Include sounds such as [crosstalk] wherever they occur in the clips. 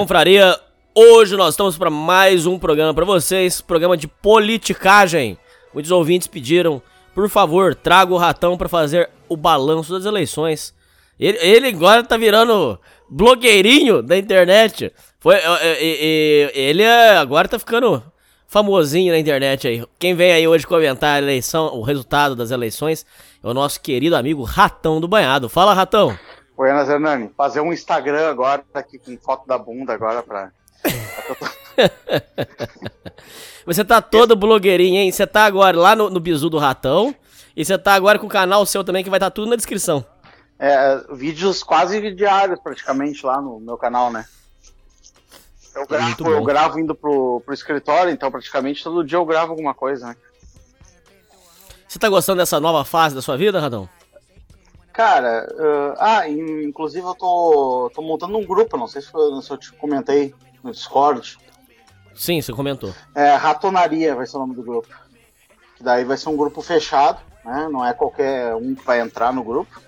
Confraria! Hoje nós estamos para mais um programa para vocês, programa de politicagem. Muitos ouvintes pediram, por favor, traga o ratão para fazer o balanço das eleições. Ele, ele agora tá virando blogueirinho da internet. Foi, ele agora tá ficando famosinho na internet aí. Quem vem aí hoje comentar a eleição, o resultado das eleições, é o nosso querido amigo Ratão do Banhado. Fala, Ratão! Oi, Ana Zernani, fazer um Instagram agora, aqui com foto da bunda agora pra. [laughs] você tá todo blogueirinho, hein? Você tá agora lá no, no Bizu do Ratão. E você tá agora com o canal seu também, que vai estar tá tudo na descrição. É, vídeos quase diários, praticamente, lá no meu canal, né? Eu gravo, eu gravo indo pro, pro escritório, então praticamente todo dia eu gravo alguma coisa, né? Você tá gostando dessa nova fase da sua vida, Radão? Cara, uh, ah, inclusive eu tô, tô montando um grupo, não sei se, foi, se eu te comentei no Discord. Sim, você comentou. É, Ratonaria vai ser o nome do grupo. Que daí vai ser um grupo fechado, né? Não é qualquer um que vai entrar no grupo.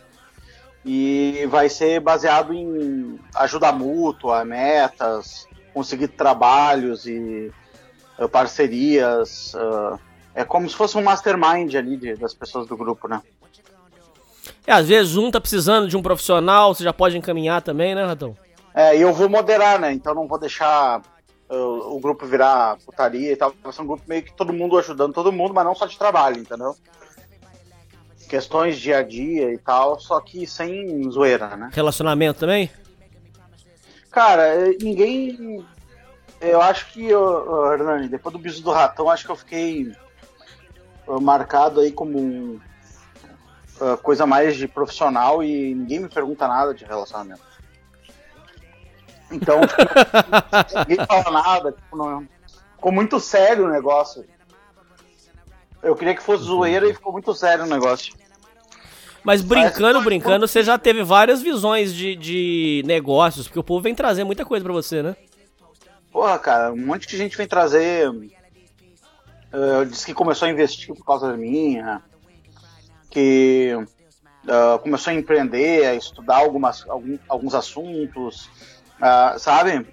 E vai ser baseado em ajuda mútua, metas, conseguir trabalhos e uh, parcerias. Uh, é como se fosse um mastermind ali de, das pessoas do grupo, né? É, às vezes um tá precisando de um profissional, você já pode encaminhar também, né, Ratão? É, e eu vou moderar, né? Então não vou deixar uh, o grupo virar putaria e tal. Vai ser um grupo meio que todo mundo ajudando todo mundo, mas não só de trabalho, entendeu? Questões dia a dia e tal, só que sem zoeira, né? Relacionamento também? Cara, eh, ninguém. Eu acho que, Hernani, depois do biso do ratão, acho que eu fiquei marcado aí como um uh, coisa mais de profissional e ninguém me pergunta nada de relacionamento. Então, tipo, [laughs] ninguém fala nada, tipo, não, ficou muito sério o negócio. Eu queria que fosse zoeira e ficou muito sério o negócio. Mas brincando, Mas, brincando, você já teve várias visões de, de negócios, porque o povo vem trazer muita coisa para você, né? Porra, cara, um monte de gente vem trazer. Uh, disse que começou a investir por causa da minha que uh, começou a empreender, a estudar algumas, algum, alguns assuntos, uh, sabe?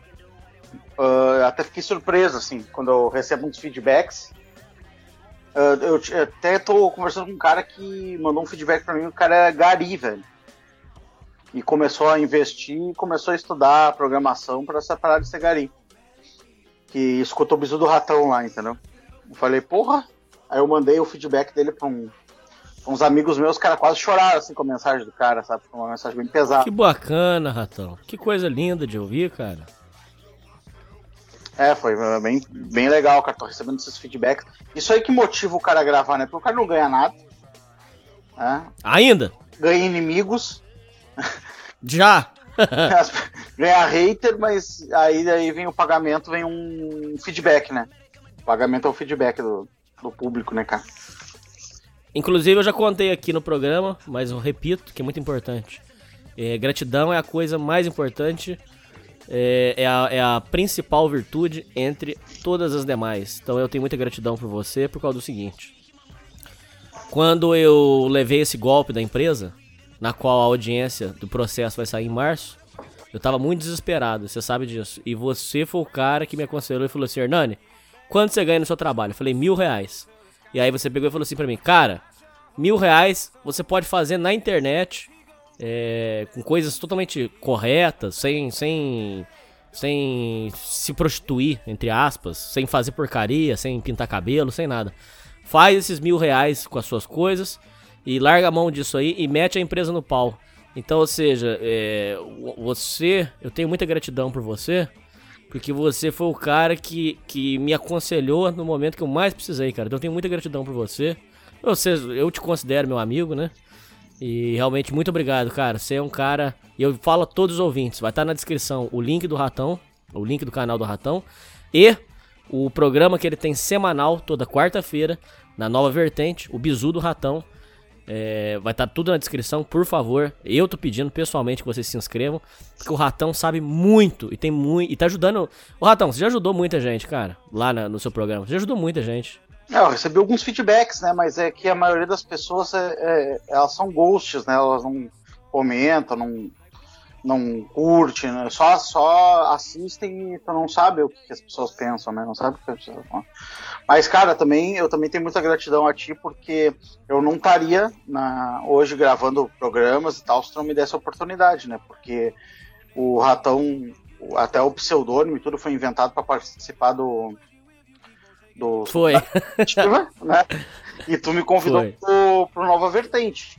Uh, até fiquei surpreso, assim, quando eu recebo uns feedbacks. eu até tô conversando com um cara que mandou um feedback para mim, o cara é gari, velho. E começou a investir, começou a estudar programação para separar de ser gari. Que escutou o bisu do ratão lá, entendeu? Eu falei, porra. Aí eu mandei o feedback dele pra um, uns amigos meus, cara, quase choraram assim com a mensagem do cara, sabe? Uma mensagem bem pesada. Que bacana, Ratão. Que coisa linda de ouvir, cara. É, foi bem, bem legal, cara. Tô recebendo esses feedbacks. Isso aí que motiva o cara a gravar, né? Porque o cara não ganha nada. Né? Ainda? Ganha inimigos. Já! [laughs] ganha hater, mas aí, aí vem o pagamento, vem um feedback, né? O pagamento é o feedback do, do público, né, cara? Inclusive, eu já contei aqui no programa, mas eu repito que é muito importante. É, gratidão é a coisa mais importante, é, é, a, é, a, principal virtude entre todas as demais. Então eu tenho muita gratidão por você por causa do seguinte. Quando eu levei esse golpe da empresa, na qual a audiência do processo vai sair em março, eu tava muito desesperado, você sabe disso. E você foi o cara que me aconselhou e falou assim: Hernani, quanto você ganha no seu trabalho? Eu falei: mil reais. E aí você pegou e falou assim pra mim, cara, mil reais você pode fazer na internet é, com coisas totalmente corretas, sem, sem, sem se prostituir, entre aspas, sem fazer porcaria, sem pintar cabelo, sem nada. Faz esses mil reais com as suas coisas e larga a mão disso aí e mete a empresa no pau. Então, ou seja, é, você, eu tenho muita gratidão por você, porque você foi o cara que, que me aconselhou no momento que eu mais precisei, cara. Então eu tenho muita gratidão por você. Você, eu te considero meu amigo, né? E realmente muito obrigado, cara. Você é um cara. E eu falo a todos os ouvintes, vai estar na descrição o link do Ratão, o link do canal do Ratão e o programa que ele tem semanal toda quarta-feira na Nova Vertente, o Bizu do Ratão. É, vai estar tá tudo na descrição, por favor. Eu tô pedindo pessoalmente que vocês se inscrevam, porque o Ratão sabe muito e tem muito e tá ajudando. O Ratão, você já ajudou muita gente, cara, lá na, no seu programa. Você já ajudou muita gente. Eu recebi alguns feedbacks, né? Mas é que a maioria das pessoas é, é, elas são ghosts, né? Elas não comentam, não, não curte, né? só, só assistem e tu não sabe o que as pessoas pensam, né? Não sabe o que as pessoas falam. Mas, cara, também eu também tenho muita gratidão a ti, porque eu não estaria na, hoje gravando programas e tal se tu não me desse a oportunidade, né? Porque o ratão, até o pseudônimo e tudo foi inventado para participar do. Do foi. né? [laughs] E tu me convidou pro, pro Nova Vertente.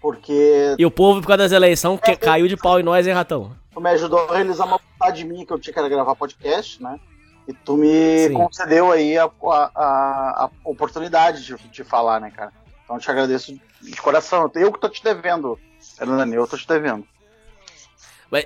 Porque. E o povo, por causa das eleições, que caiu de pau em nós, hein, ratão? Tu me ajudou a realizar uma vontade minha que eu tinha que gravar podcast, né? E tu me Sim. concedeu aí a, a, a oportunidade de, de falar, né, cara? Então eu te agradeço de coração. Eu que tô te devendo, Hernani, eu tô te devendo.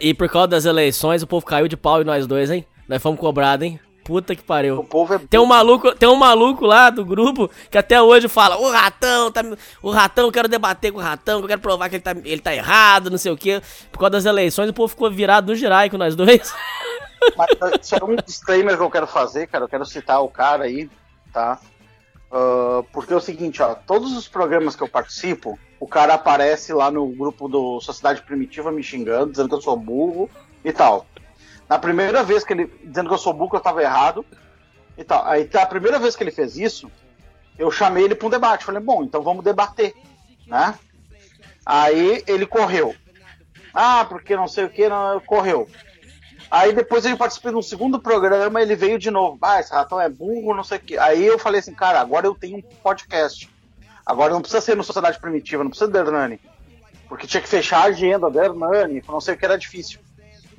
E por causa das eleições, o povo caiu de pau e nós dois, hein? Nós fomos cobrados, hein? Puta que pariu. O povo é... Tem um maluco, tem um maluco lá do grupo que até hoje fala: "O ratão, tá, o ratão, eu quero debater com o ratão, eu quero provar que ele tá, ele tá errado, não sei o quê". Por causa das eleições, o povo ficou virado no girai com nós dois. [laughs] Mas isso é um disclaimer que eu quero fazer, cara. Eu quero citar o cara aí, tá? Uh, porque é o seguinte, ó, todos os programas que eu participo, o cara aparece lá no grupo do Sociedade Primitiva me xingando, dizendo que eu sou burro e tal. Na primeira vez que ele. dizendo que eu sou burro, que eu tava errado e tal. Aí a primeira vez que ele fez isso, eu chamei ele para um debate. Falei, bom, então vamos debater, né? Aí ele correu. Ah, porque não sei o que, não, correu. Aí depois ele participou de um segundo programa, ele veio de novo. Ah, esse ratão é burro, não sei o quê. Aí eu falei assim, cara, agora eu tenho um podcast. Agora não precisa ser no Sociedade Primitiva, não precisa do Hernani. Porque tinha que fechar a agenda do Hernani, não sei o que era difícil.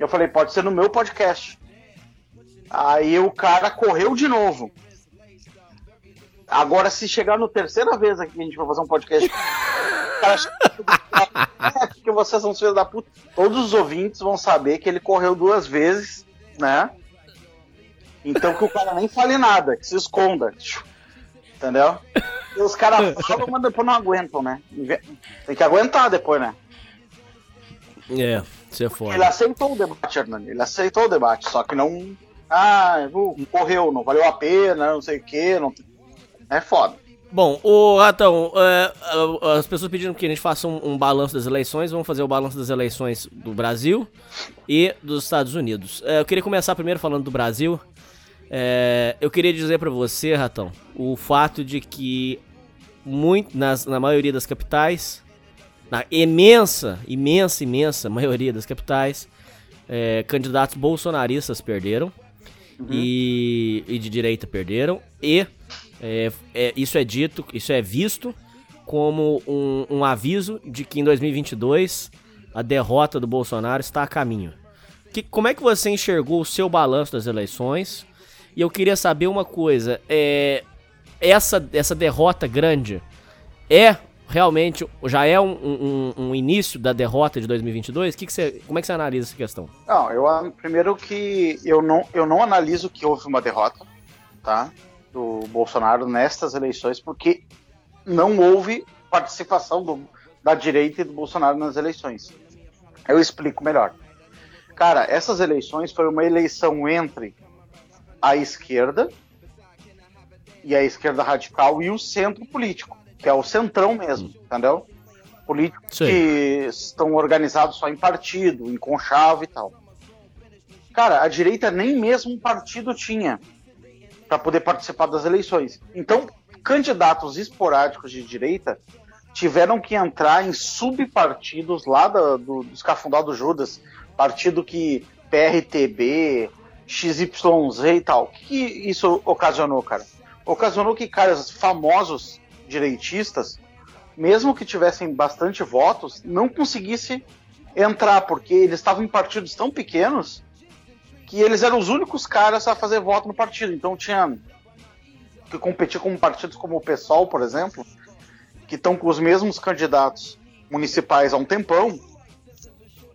Eu falei, pode ser no meu podcast. Aí o cara correu de novo. Agora, se chegar no terceira vez aqui a gente vai fazer um podcast. [laughs] que vocês são filhos da puta. Todos os ouvintes vão saber que ele correu duas vezes, né? Então que o cara nem fale nada, que se esconda. Entendeu? E os caras [laughs] falam, mas depois não aguentam, né? Tem que aguentar depois, né? É, você foi. Ele aceitou o debate, Hernani. Ele aceitou o debate, só que não. Ah, correu, não valeu a pena, não sei o quê. Não... É foda. Bom, o Ratão, é, as pessoas pediram que a gente faça um, um, balanço das eleições. Vamos fazer o balanço das eleições do Brasil e dos Estados Unidos. É, eu queria começar primeiro falando do Brasil. É, eu queria dizer para você, Ratão, o fato de que muito, nas, na maioria das capitais, na imensa, imensa, imensa maioria das capitais, é, candidatos bolsonaristas perderam uhum. e, e de direita perderam e é, é, isso é dito, isso é visto como um, um, aviso de que em 2022 a derrota do Bolsonaro está a caminho. Que, como é que você enxergou o seu balanço das eleições? E eu queria saber uma coisa: é, essa, essa derrota grande é realmente já é um, um, um, início da derrota de 2022? Que que você, como é que você analisa essa questão? Não, eu primeiro que eu não, eu não analiso que houve uma derrota, tá? do Bolsonaro nestas eleições, porque não houve participação do, da direita e do Bolsonaro nas eleições. Eu explico melhor. Cara, essas eleições foi uma eleição entre a esquerda e a esquerda radical e o centro político, que é o centrão mesmo, entendeu? Políticos Sim. que estão organizados só em partido, em conchavo e tal. Cara, a direita nem mesmo um partido tinha para poder participar das eleições. Então, candidatos esporádicos de direita tiveram que entrar em subpartidos lá do, do, do escafundal Judas, partido que PRTB, XYZ e tal. O que isso ocasionou, cara? Ocasionou que caras famosos direitistas, mesmo que tivessem bastante votos, não conseguissem entrar, porque eles estavam em partidos tão pequenos que eles eram os únicos caras a fazer voto no partido. Então tinha que competir com partidos como o PSOL, por exemplo, que estão com os mesmos candidatos municipais há um tempão,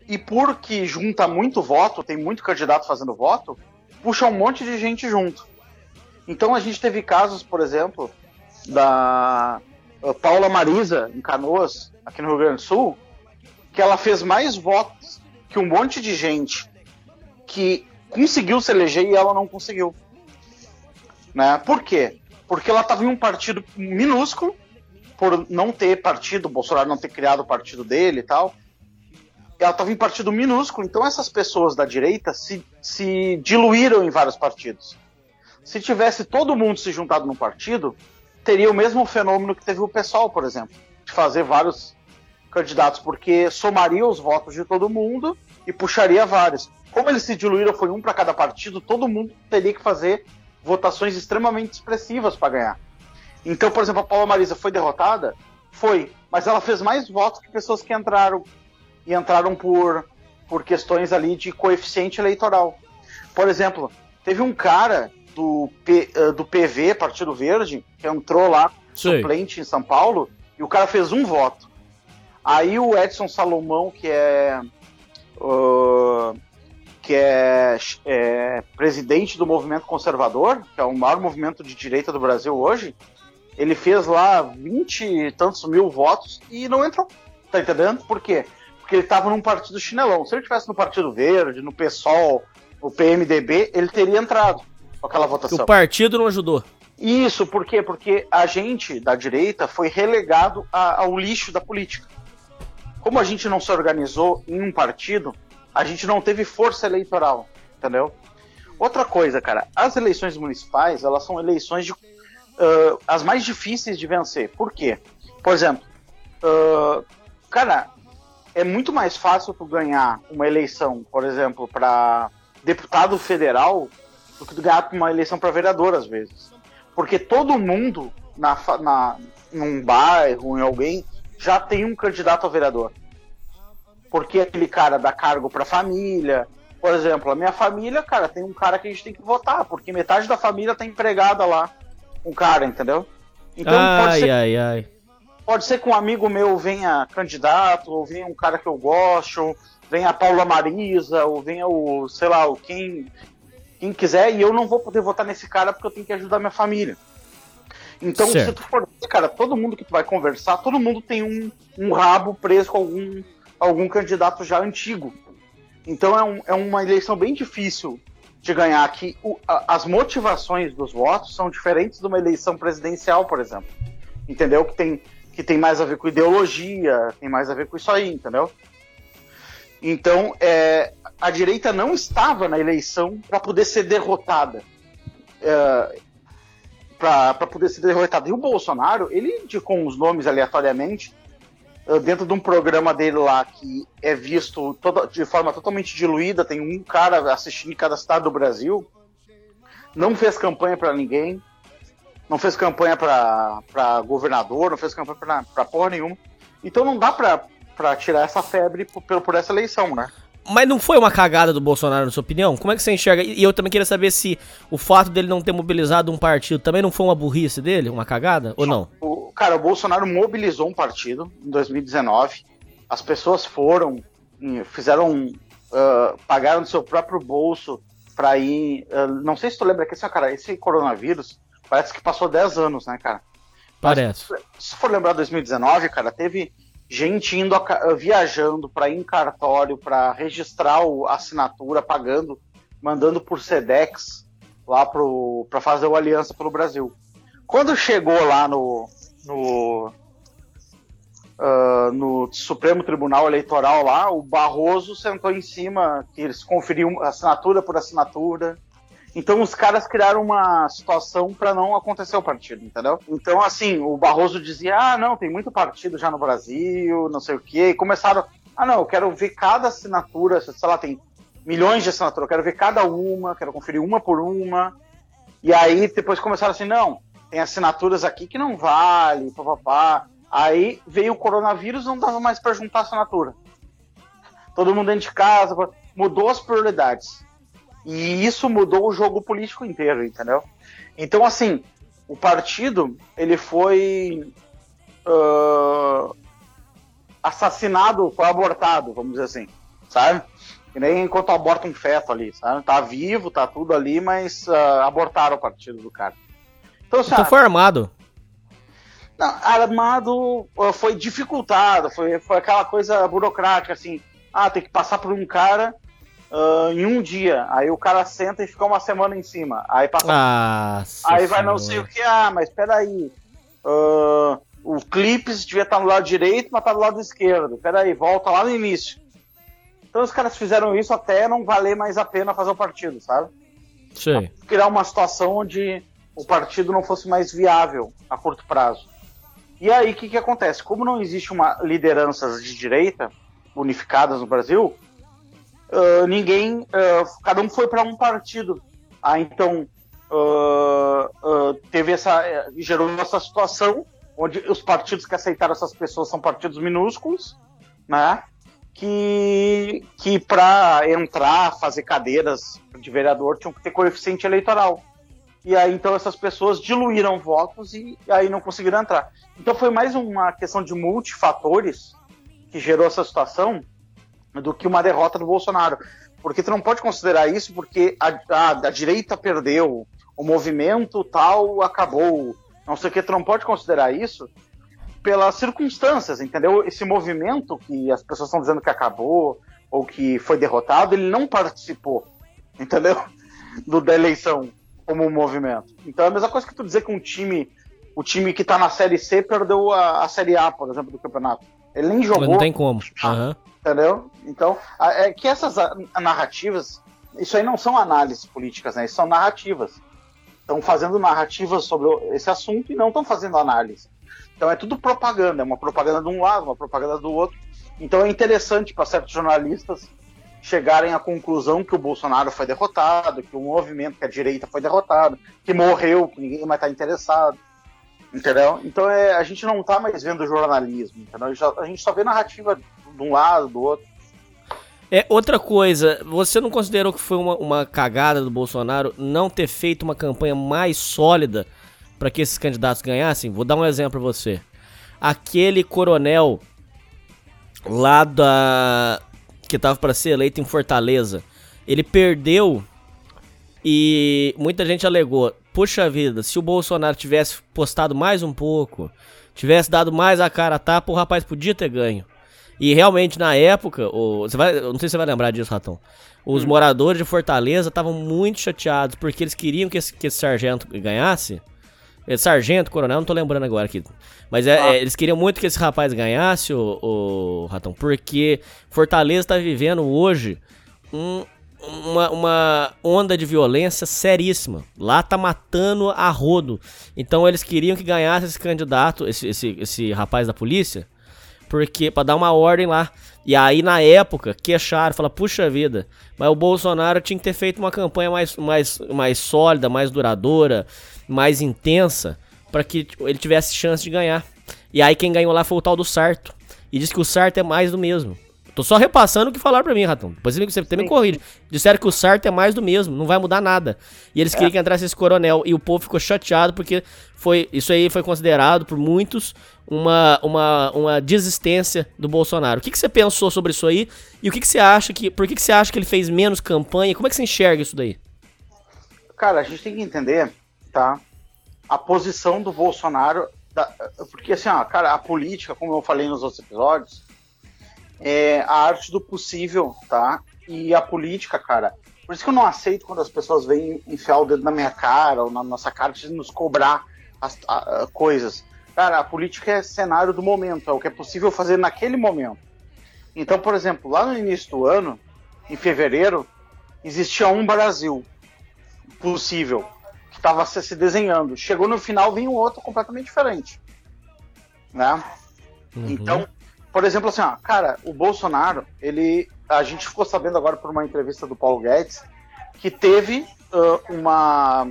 e porque junta muito voto, tem muito candidato fazendo voto, puxa um monte de gente junto. Então a gente teve casos, por exemplo, da Paula Marisa, em Canoas, aqui no Rio Grande do Sul, que ela fez mais votos que um monte de gente que conseguiu se eleger e ela não conseguiu. Né? Por quê? Porque ela estava em um partido minúsculo por não ter partido, Bolsonaro não ter criado o partido dele e tal. Ela estava em partido minúsculo, então essas pessoas da direita se, se diluíram em vários partidos. Se tivesse todo mundo se juntado num partido, teria o mesmo fenômeno que teve o pessoal, por exemplo, de fazer vários candidatos, porque somaria os votos de todo mundo e puxaria vários. Como eles se diluíram, foi um para cada partido, todo mundo teria que fazer votações extremamente expressivas para ganhar. Então, por exemplo, a Paula Marisa foi derrotada? Foi, mas ela fez mais votos que pessoas que entraram e entraram por, por questões ali de coeficiente eleitoral. Por exemplo, teve um cara do, P, uh, do PV, Partido Verde, que entrou lá, Sei. suplente em São Paulo, e o cara fez um voto. Aí o Edson Salomão, que é. Uh, que é, é, presidente do movimento conservador, que é o maior movimento de direita do Brasil hoje, ele fez lá 20 e tantos mil votos e não entrou. Tá entendendo? Por quê? Porque ele estava num partido chinelão. Se ele tivesse no Partido Verde, no PSOL, no PMDB, ele teria entrado com aquela votação. O partido não ajudou. Isso, por quê? Porque a gente da direita foi relegado a, ao lixo da política. Como a gente não se organizou em um partido, a gente não teve força eleitoral, entendeu? Outra coisa, cara, as eleições municipais, elas são eleições de uh, as mais difíceis de vencer. Por quê? Por exemplo, uh, cara, é muito mais fácil tu ganhar uma eleição, por exemplo, para deputado federal do que tu ganhar uma eleição para vereador, às vezes. Porque todo mundo na, na, num bairro, em alguém, já tem um candidato a vereador. Porque aquele cara dá cargo para a família. Por exemplo, a minha família, cara, tem um cara que a gente tem que votar, porque metade da família tá empregada lá um cara, entendeu? Então ai, pode ser, ai, ai. Pode ser que um amigo meu venha candidato, ou venha um cara que eu gosto, venha a Paula Marisa, ou venha o, sei lá, o quem, quem quiser, e eu não vou poder votar nesse cara porque eu tenho que ajudar minha família. Então, certo. se tu for, cara, todo mundo que tu vai conversar, todo mundo tem um, um rabo preso com algum, algum candidato já antigo. Então é, um, é uma eleição bem difícil de ganhar que o, a, as motivações dos votos são diferentes de uma eleição presidencial, por exemplo. Entendeu? Que tem, que tem mais a ver com ideologia, tem mais a ver com isso aí, entendeu? Então, é, a direita não estava na eleição para poder ser derrotada. É, para poder ser derrotada. E o Bolsonaro, ele indicou os nomes aleatoriamente eh, dentro de um programa dele lá que é visto toda, de forma totalmente diluída, tem um cara assistindo em cada estado do Brasil, não fez campanha para ninguém, não fez campanha para governador, não fez campanha para porra nenhuma. Então não dá para tirar essa febre por, por essa eleição, né? Mas não foi uma cagada do Bolsonaro, na sua opinião? Como é que você enxerga? E eu também queria saber se o fato dele não ter mobilizado um partido também não foi uma burrice dele, uma cagada, ou não? O, cara, o Bolsonaro mobilizou um partido em 2019. As pessoas foram, fizeram, uh, pagaram do seu próprio bolso para ir. Uh, não sei se tu lembra que esse, cara, esse coronavírus parece que passou 10 anos, né, cara? Parece. Mas, se for lembrar 2019, cara, teve gente indo a, viajando para ir em cartório para registrar a assinatura, pagando, mandando por Sedex lá para fazer o aliança pelo Brasil. Quando chegou lá no no, uh, no Supremo Tribunal Eleitoral lá, o Barroso sentou em cima, que eles conferiam assinatura por assinatura, Então os caras criaram uma situação para não acontecer o partido, entendeu? Então assim, o Barroso dizia: "Ah, não, tem muito partido já no Brasil, não sei o quê", e começaram: "Ah, não, eu quero ver cada assinatura, sei lá, tem milhões de assinaturas, eu quero ver cada uma, quero conferir uma por uma". E aí depois começaram assim: "Não, tem assinaturas aqui que não vale, papapá". Aí veio o coronavírus, não dava mais para juntar assinatura. Todo mundo dentro de casa, mudou as prioridades. E isso mudou o jogo político inteiro, entendeu? Então, assim, o partido ele foi uh, assassinado, foi abortado, vamos dizer assim, sabe? E nem enquanto aborta um feto ali, sabe? Tá vivo, tá tudo ali, mas uh, abortaram o partido do cara. Então, assim, então foi armado. Não, armado uh, foi dificultado, foi, foi aquela coisa burocrática, assim, ah, tem que passar por um cara uh, em um dia. Aí o cara senta e fica uma semana em cima. Aí passa. Ah, aí vai não sei o que. Ah, mas peraí. Uh, o Clips devia estar no lado direito, mas tá do lado esquerdo. Peraí, volta lá no início. Então os caras fizeram isso até não valer mais a pena fazer o partido, sabe? Sim. Criar uma situação onde o partido não fosse mais viável a curto prazo. E aí o que, que acontece? Como não existe uma liderança de direita unificadas no Brasil, uh, ninguém, uh, cada um foi para um partido. Ah, então uh, teve essa, gerou essa situação onde os partidos que aceitaram essas pessoas são partidos minúsculos, né? Que, que para entrar, fazer cadeiras de vereador tinham que ter coeficiente eleitoral. E aí então essas pessoas diluíram votos e, e aí não conseguiram entrar. Então foi mais uma questão de multifatores que gerou essa situação do que uma derrota do Bolsonaro. Porque tu não pode considerar isso porque a, a, a direita perdeu, o movimento tal acabou, não sei o que, tu não pode considerar isso pelas circunstâncias, entendeu? Esse movimento que as pessoas estão dizendo que acabou ou que foi derrotado, ele não participou, entendeu? [laughs] Do, da eleição como um movimento. Então é a mesma coisa que tu dizer que um time, o time que está na Série C perdeu a, a Série A, por exemplo, do campeonato. Ele nem jogou. Não tem como. Uhum. Entendeu? Então, é que essas narrativas, isso aí não são análises políticas, né? Isso são narrativas. Estão fazendo narrativas sobre esse assunto e não estão fazendo análise. Então é tudo propaganda, é uma propaganda de um lado, uma propaganda do outro. Então é interessante para certos jornalistas chegarem à conclusão que o Bolsonaro foi derrotado, que o movimento, que a direita foi derrotado, que morreu, que ninguém mais está interessado. Entendeu? Então é, a gente não está mais vendo jornalismo, entendeu? A gente só vê narrativa de um lado, do outro. É, outra coisa, você não considerou que foi uma, uma cagada do Bolsonaro não ter feito uma campanha mais sólida para que esses candidatos ganhassem? Vou dar um exemplo pra você. Aquele coronel lá da. que tava para ser eleito em Fortaleza, ele perdeu e muita gente alegou: puxa vida, se o Bolsonaro tivesse postado mais um pouco, tivesse dado mais a cara a tapa, o rapaz podia ter ganho. E realmente, na época, o, você vai, eu não sei se você vai lembrar disso, Ratão. Os hum. moradores de Fortaleza estavam muito chateados porque eles queriam que esse, que esse sargento ganhasse. Esse sargento, coronel, não tô lembrando agora aqui. Mas é, ah. é, eles queriam muito que esse rapaz ganhasse, o, o Ratão, porque Fortaleza está vivendo hoje um, uma, uma onda de violência seríssima. Lá tá matando a rodo. Então eles queriam que ganhasse esse candidato, esse, esse, esse rapaz da polícia, porque para dar uma ordem lá. E aí na época queixaram, falaram, puxa vida, mas o Bolsonaro tinha que ter feito uma campanha mais, mais, mais sólida, mais duradoura, mais intensa, para que ele tivesse chance de ganhar. E aí quem ganhou lá foi o tal do Sarto. E diz que o Sarto é mais do mesmo. Tô só repassando o que falaram pra mim, Ratão. Depois você tem me corrige. Disseram que o Sarto é mais do mesmo, não vai mudar nada. E eles é. queriam que entrasse esse coronel. E o povo ficou chateado porque foi isso aí foi considerado por muitos uma, uma, uma desistência do Bolsonaro. O que, que você pensou sobre isso aí? E o que, que você acha que. Por que, que você acha que ele fez menos campanha? Como é que você enxerga isso daí? Cara, a gente tem que entender, tá? A posição do Bolsonaro. Da, porque assim, ó, cara, a política, como eu falei nos outros episódios é a arte do possível, tá? E a política, cara. Por isso que eu não aceito quando as pessoas vêm enfiar o dedo na minha cara ou na nossa cara e nos cobrar as a, a, coisas. Cara, a política é cenário do momento, é o que é possível fazer naquele momento. Então, por exemplo, lá no início do ano, em fevereiro, existia um Brasil. possível que estava se desenhando. Chegou no final, vinha um outro completamente diferente. Né? Uhum. Então, por exemplo, assim, ó, cara, o Bolsonaro, ele. A gente ficou sabendo agora por uma entrevista do Paulo Guedes que teve uh, uma.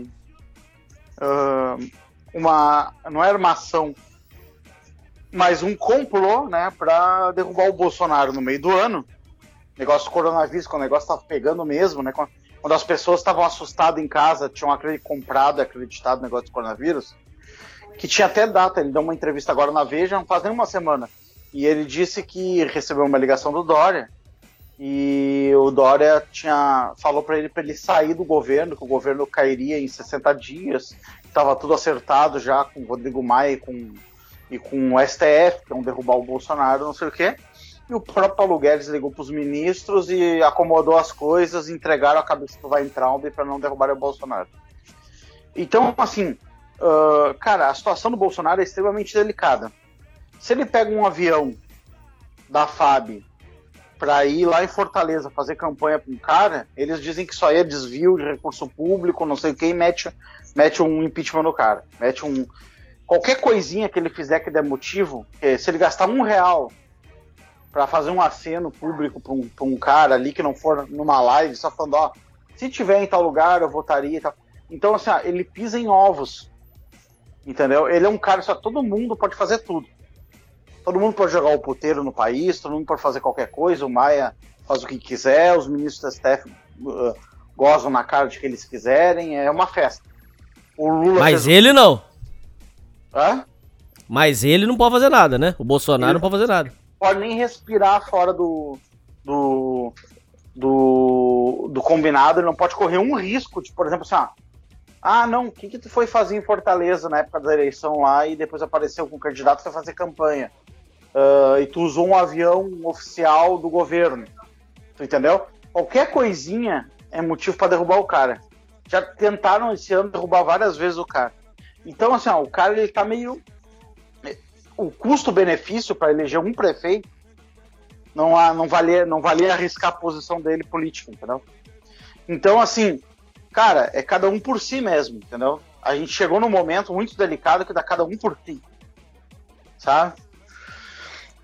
Uh, uma. Não era uma ação, mas um complô, né, para derrubar o Bolsonaro no meio do ano. Negócio do coronavírus, quando o negócio tava pegando mesmo, né? Quando as pessoas estavam assustadas em casa, tinham comprado e acreditado no negócio do coronavírus, que tinha até data. Ele deu uma entrevista agora na Veja, não faz nem uma semana. E ele disse que recebeu uma ligação do Dória e o Dória tinha falou para ele para ele sair do governo, que o governo cairia em 60 dias, estava tudo acertado já com o Rodrigo Maia e com, e com o STF, que iam derrubar o Bolsonaro, não sei o quê. E o próprio Paulo Guedes ligou para os ministros e acomodou as coisas, entregaram a cabeça do Weintraub para não derrubar o Bolsonaro. Então, assim, uh, cara, a situação do Bolsonaro é extremamente delicada. Se ele pega um avião da FAB para ir lá em Fortaleza fazer campanha para um cara, eles dizem que só é desvio de recurso público, não sei o que, e mete, mete um impeachment no cara. Mete um. Qualquer coisinha que ele fizer que der motivo, se ele gastar um real para fazer um aceno público para um, um, cara ali que não for numa live, só falando, ó, se tiver em tal lugar eu votaria e tal. Então, assim, ó, ele pisa em ovos. Entendeu? Ele é um cara, só todo mundo pode fazer tudo. Todo mundo pode jogar o puteiro no país, todo mundo pode fazer qualquer coisa, o Maia faz o que quiser, os ministros da STF uh, gozam na cara de que eles quiserem, é uma festa. O Lula Mas ele não. Hã? Mas ele não pode fazer nada, né? O Bolsonaro ele não pode fazer nada. Pode nem respirar fora do, do, do, do combinado, ele não pode correr um risco de, por exemplo, assim, ah, ah, não, o que, que tu foi fazer em Fortaleza na época da eleição lá e depois apareceu com o candidato foi fazer campanha? Uh, e tu usou um avião oficial do governo. Tu entendeu? Qualquer coisinha é motivo para derrubar o cara. Já tentaram esse ano derrubar várias vezes o cara. Então, assim, ó, o cara ele tá meio. O custo-benefício para eleger um prefeito não, há, não, valia, não valia arriscar a posição dele política, entendeu? Então, assim, cara, é cada um por si mesmo, entendeu? A gente chegou num momento muito delicado que dá cada um por si, sabe?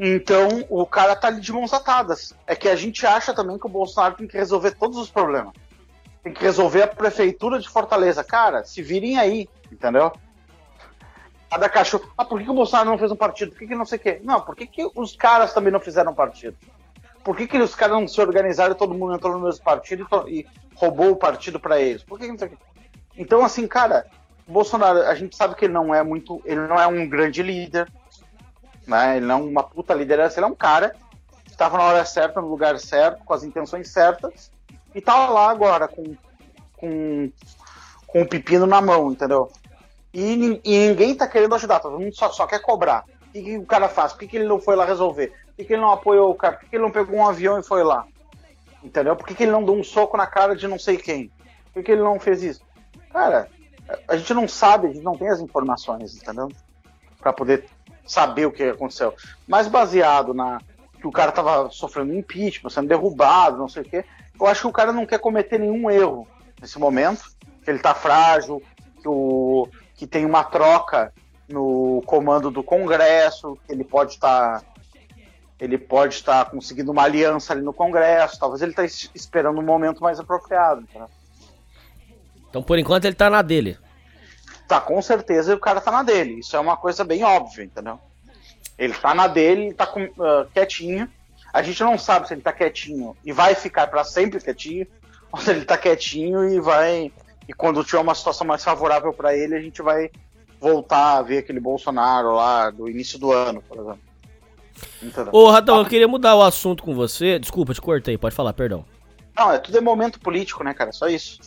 Então o cara tá ali de mãos atadas. É que a gente acha também que o Bolsonaro tem que resolver todos os problemas. Tem que resolver a prefeitura de Fortaleza. Cara, se virem aí, entendeu? Cada cachorro. Ah, por que, que o Bolsonaro não fez um partido? Por que, que não sei o quê? Não, por que, que os caras também não fizeram partido? Por que, que os caras não se organizaram e todo mundo entrou no mesmo partido e, e roubou o partido para eles? Por que, que não sei o quê? Então, assim, cara, Bolsonaro, a gente sabe que ele não é muito. Ele não é um grande líder né? Ele não é uma puta liderança, ele é um cara que estava na hora certa, no lugar certo, com as intenções certas, e tá lá agora com, com, com o pepino na mão, entendeu? E, e ninguém tá querendo ajudar, todo mundo só, só quer cobrar. O que, que, o cara faz? Por que, que ele não foi lá resolver? Por que, que ele não apoiou o cara? Por que, ele não pegou um avião e foi lá? Entendeu? Por que, ele não deu um soco na cara de não sei quem? Por que ele não fez isso? Cara, a gente não sabe, a gente não tem as informações, entendeu? Para poder saber o que aconteceu. Mas baseado na que o cara tava sofrendo impeachment, sendo derrubado, não sei o quê, eu acho que o cara não quer cometer nenhum erro nesse momento, que ele tá frágil, que, o, que tem uma troca no comando do Congresso, que ele pode estar. Tá, ele pode estar conseguindo uma aliança ali no Congresso, talvez ele tá esperando um momento mais apropriado. Entendeu? Então, por enquanto, ele tá na dele tá com certeza o cara tá na dele. Isso é uma coisa bem óbvia, entendeu? Ele tá na dele, ele tá com, uh, quietinho. A gente não sabe se ele tá quietinho e vai ficar para sempre quietinho, [laughs] ou se ele tá quietinho e vai. E quando tiver uma situação mais favorável para ele, a gente vai voltar a ver aquele Bolsonaro lá do início do ano, por exemplo. Entendeu? Ô, Ratão, eu queria mudar o assunto com você. Desculpa, te cortei, pode falar, perdão. Não, é tudo é momento político, né, cara? Só isso.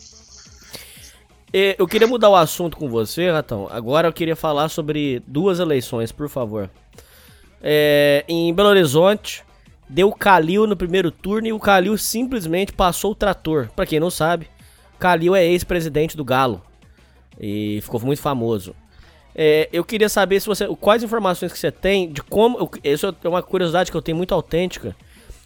É, eu queria mudar o assunto com você, Ratão. Agora eu queria falar sobre duas eleições, por favor. É, em Belo Horizonte, deu Calil no primeiro turno e o Calil simplesmente passou o trator. Para quem não sabe, Calil é ex-presidente do Galo e ficou muito famoso. É, eu queria saber se você, quais informações que você tem de como, isso é uma curiosidade que eu tenho muito autêntica.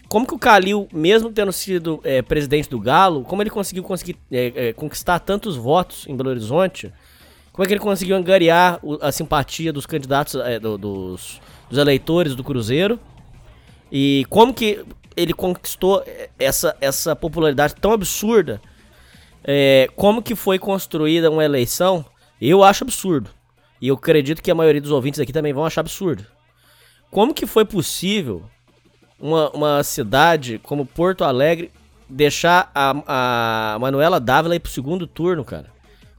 Como que o Calil, mesmo tendo sido é, presidente do Galo, como ele conseguiu conseguir, é, é, conquistar tantos votos em Belo Horizonte? Como é que ele conseguiu angariar o, a simpatia dos candidatos, é, do, dos, dos eleitores do Cruzeiro? E como que ele conquistou essa, essa popularidade tão absurda? É, como que foi construída uma eleição? Eu acho absurdo. E eu acredito que a maioria dos ouvintes aqui também vão achar absurdo. Como que foi possível uma, uma cidade como Porto Alegre deixar a, a Manuela Dávila ir pro segundo turno, cara?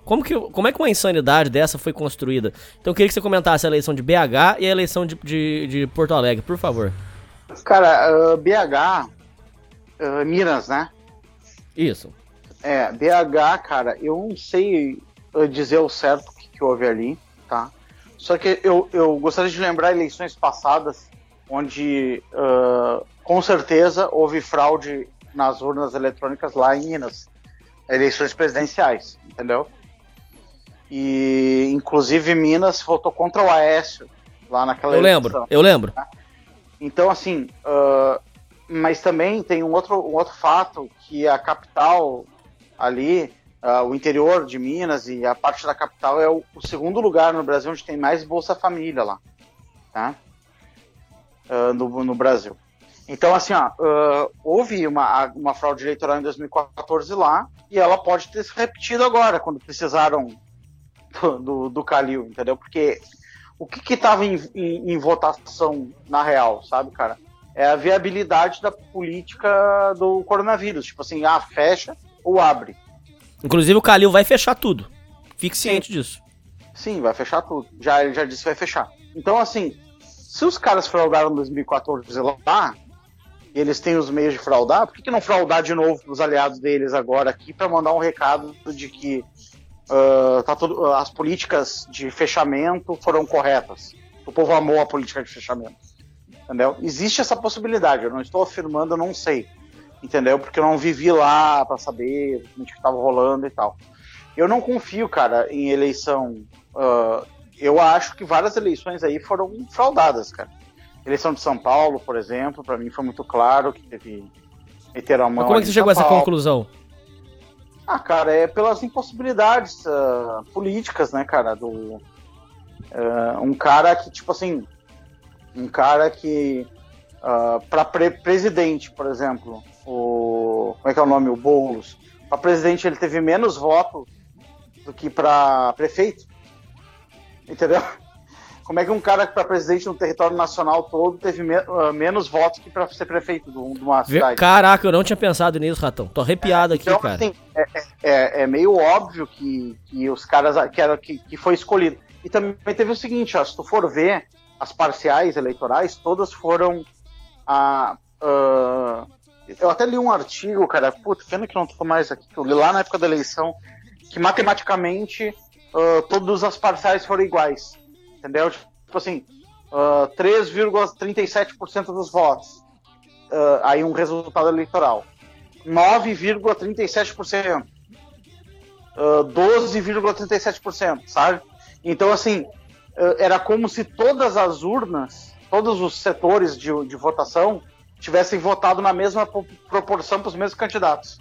Como, que, como é que uma insanidade dessa foi construída? Então eu queria que você comentasse a eleição de BH e a eleição de, de, de Porto Alegre, por favor. Cara, uh, BH, uh, Minas, né? Isso. É, BH, cara, eu não sei uh, dizer o certo o que, que houve ali, tá? Só que eu, eu gostaria de lembrar eleições passadas, onde uh, com certeza houve fraude nas urnas eletrônicas lá em Minas. Eleições presidenciais, entendeu? E inclusive Minas votou contra o Aécio lá naquela Eu eleição, lembro, eu lembro. Tá? Então, assim, uh, mas também tem um outro, um outro fato que a capital ali Uh, o interior de Minas e a parte da capital é o, o, segundo lugar no Brasil onde tem mais Bolsa Família lá, tá? Uh, no, no, Brasil. Então, assim, ó, uh, houve uma, uma fraude eleitoral em 2014 lá e ela pode ter se repetido agora, quando precisaram do, do, do Calil, entendeu? Porque o que estava em, em, em votação na real, sabe, cara? É a viabilidade da política do coronavírus. Tipo assim, ah, fecha ou abre. Inclusive o Calil vai fechar tudo. Fique ciente Sim. disso. Sim, vai fechar tudo. Já, ele já disse que vai fechar. Então, assim, se os caras fraudaram em 2014 lá, e eles têm os meios de fraudar, por que, que não fraudar de novo para os aliados deles agora aqui para mandar um recado de que uh, tá tudo, uh, as políticas de fechamento foram corretas? O povo amou a política de fechamento. Entendeu? Existe essa possibilidade, eu não estou afirmando, eu não sei entendeu? Porque eu não vivi lá para saber o que estava rolando e tal. Eu não confio, cara, em eleição. Uh, eu acho que várias eleições aí foram fraudadas, cara. Eleição de São Paulo, por exemplo, para mim foi muito claro que teve meteram a mão. Mas como é que você chegou a essa conclusão? Ah, cara, é pelas impossibilidades uh, políticas, né, cara, do uh, um cara que tipo assim, um cara que uh, para pre presidente, por exemplo, o como é que é o nome, o Boulos, para presidente ele teve menos votos do que para prefeito, entendeu? Como é que um cara para presidente no território nacional todo teve me uh, menos votos que para ser prefeito de uma cidade? Caraca, eu não tinha pensado nisso, Ratão. Tô arrepiado é, aqui, então, cara. Assim, é, é, é, meio óbvio que, que os caras que, era, que, que foi escolhido. E também teve o seguinte, ó, se tu for ver as parciais eleitorais, todas foram a, uh, eu até li um artigo, cara, puta, pena que não tô mais aqui, que eu li lá na época da eleição, que matematicamente uh, todas as parciais foram iguais. Entendeu? Tipo assim, uh, 3,37% dos votos. Uh, aí um resultado eleitoral. 9,37%. Uh, 12,37%, sabe? Então, assim, uh, era como se todas as urnas, todos os setores de, de votação tivessem votado na mesma proporção para os mesmos candidatos.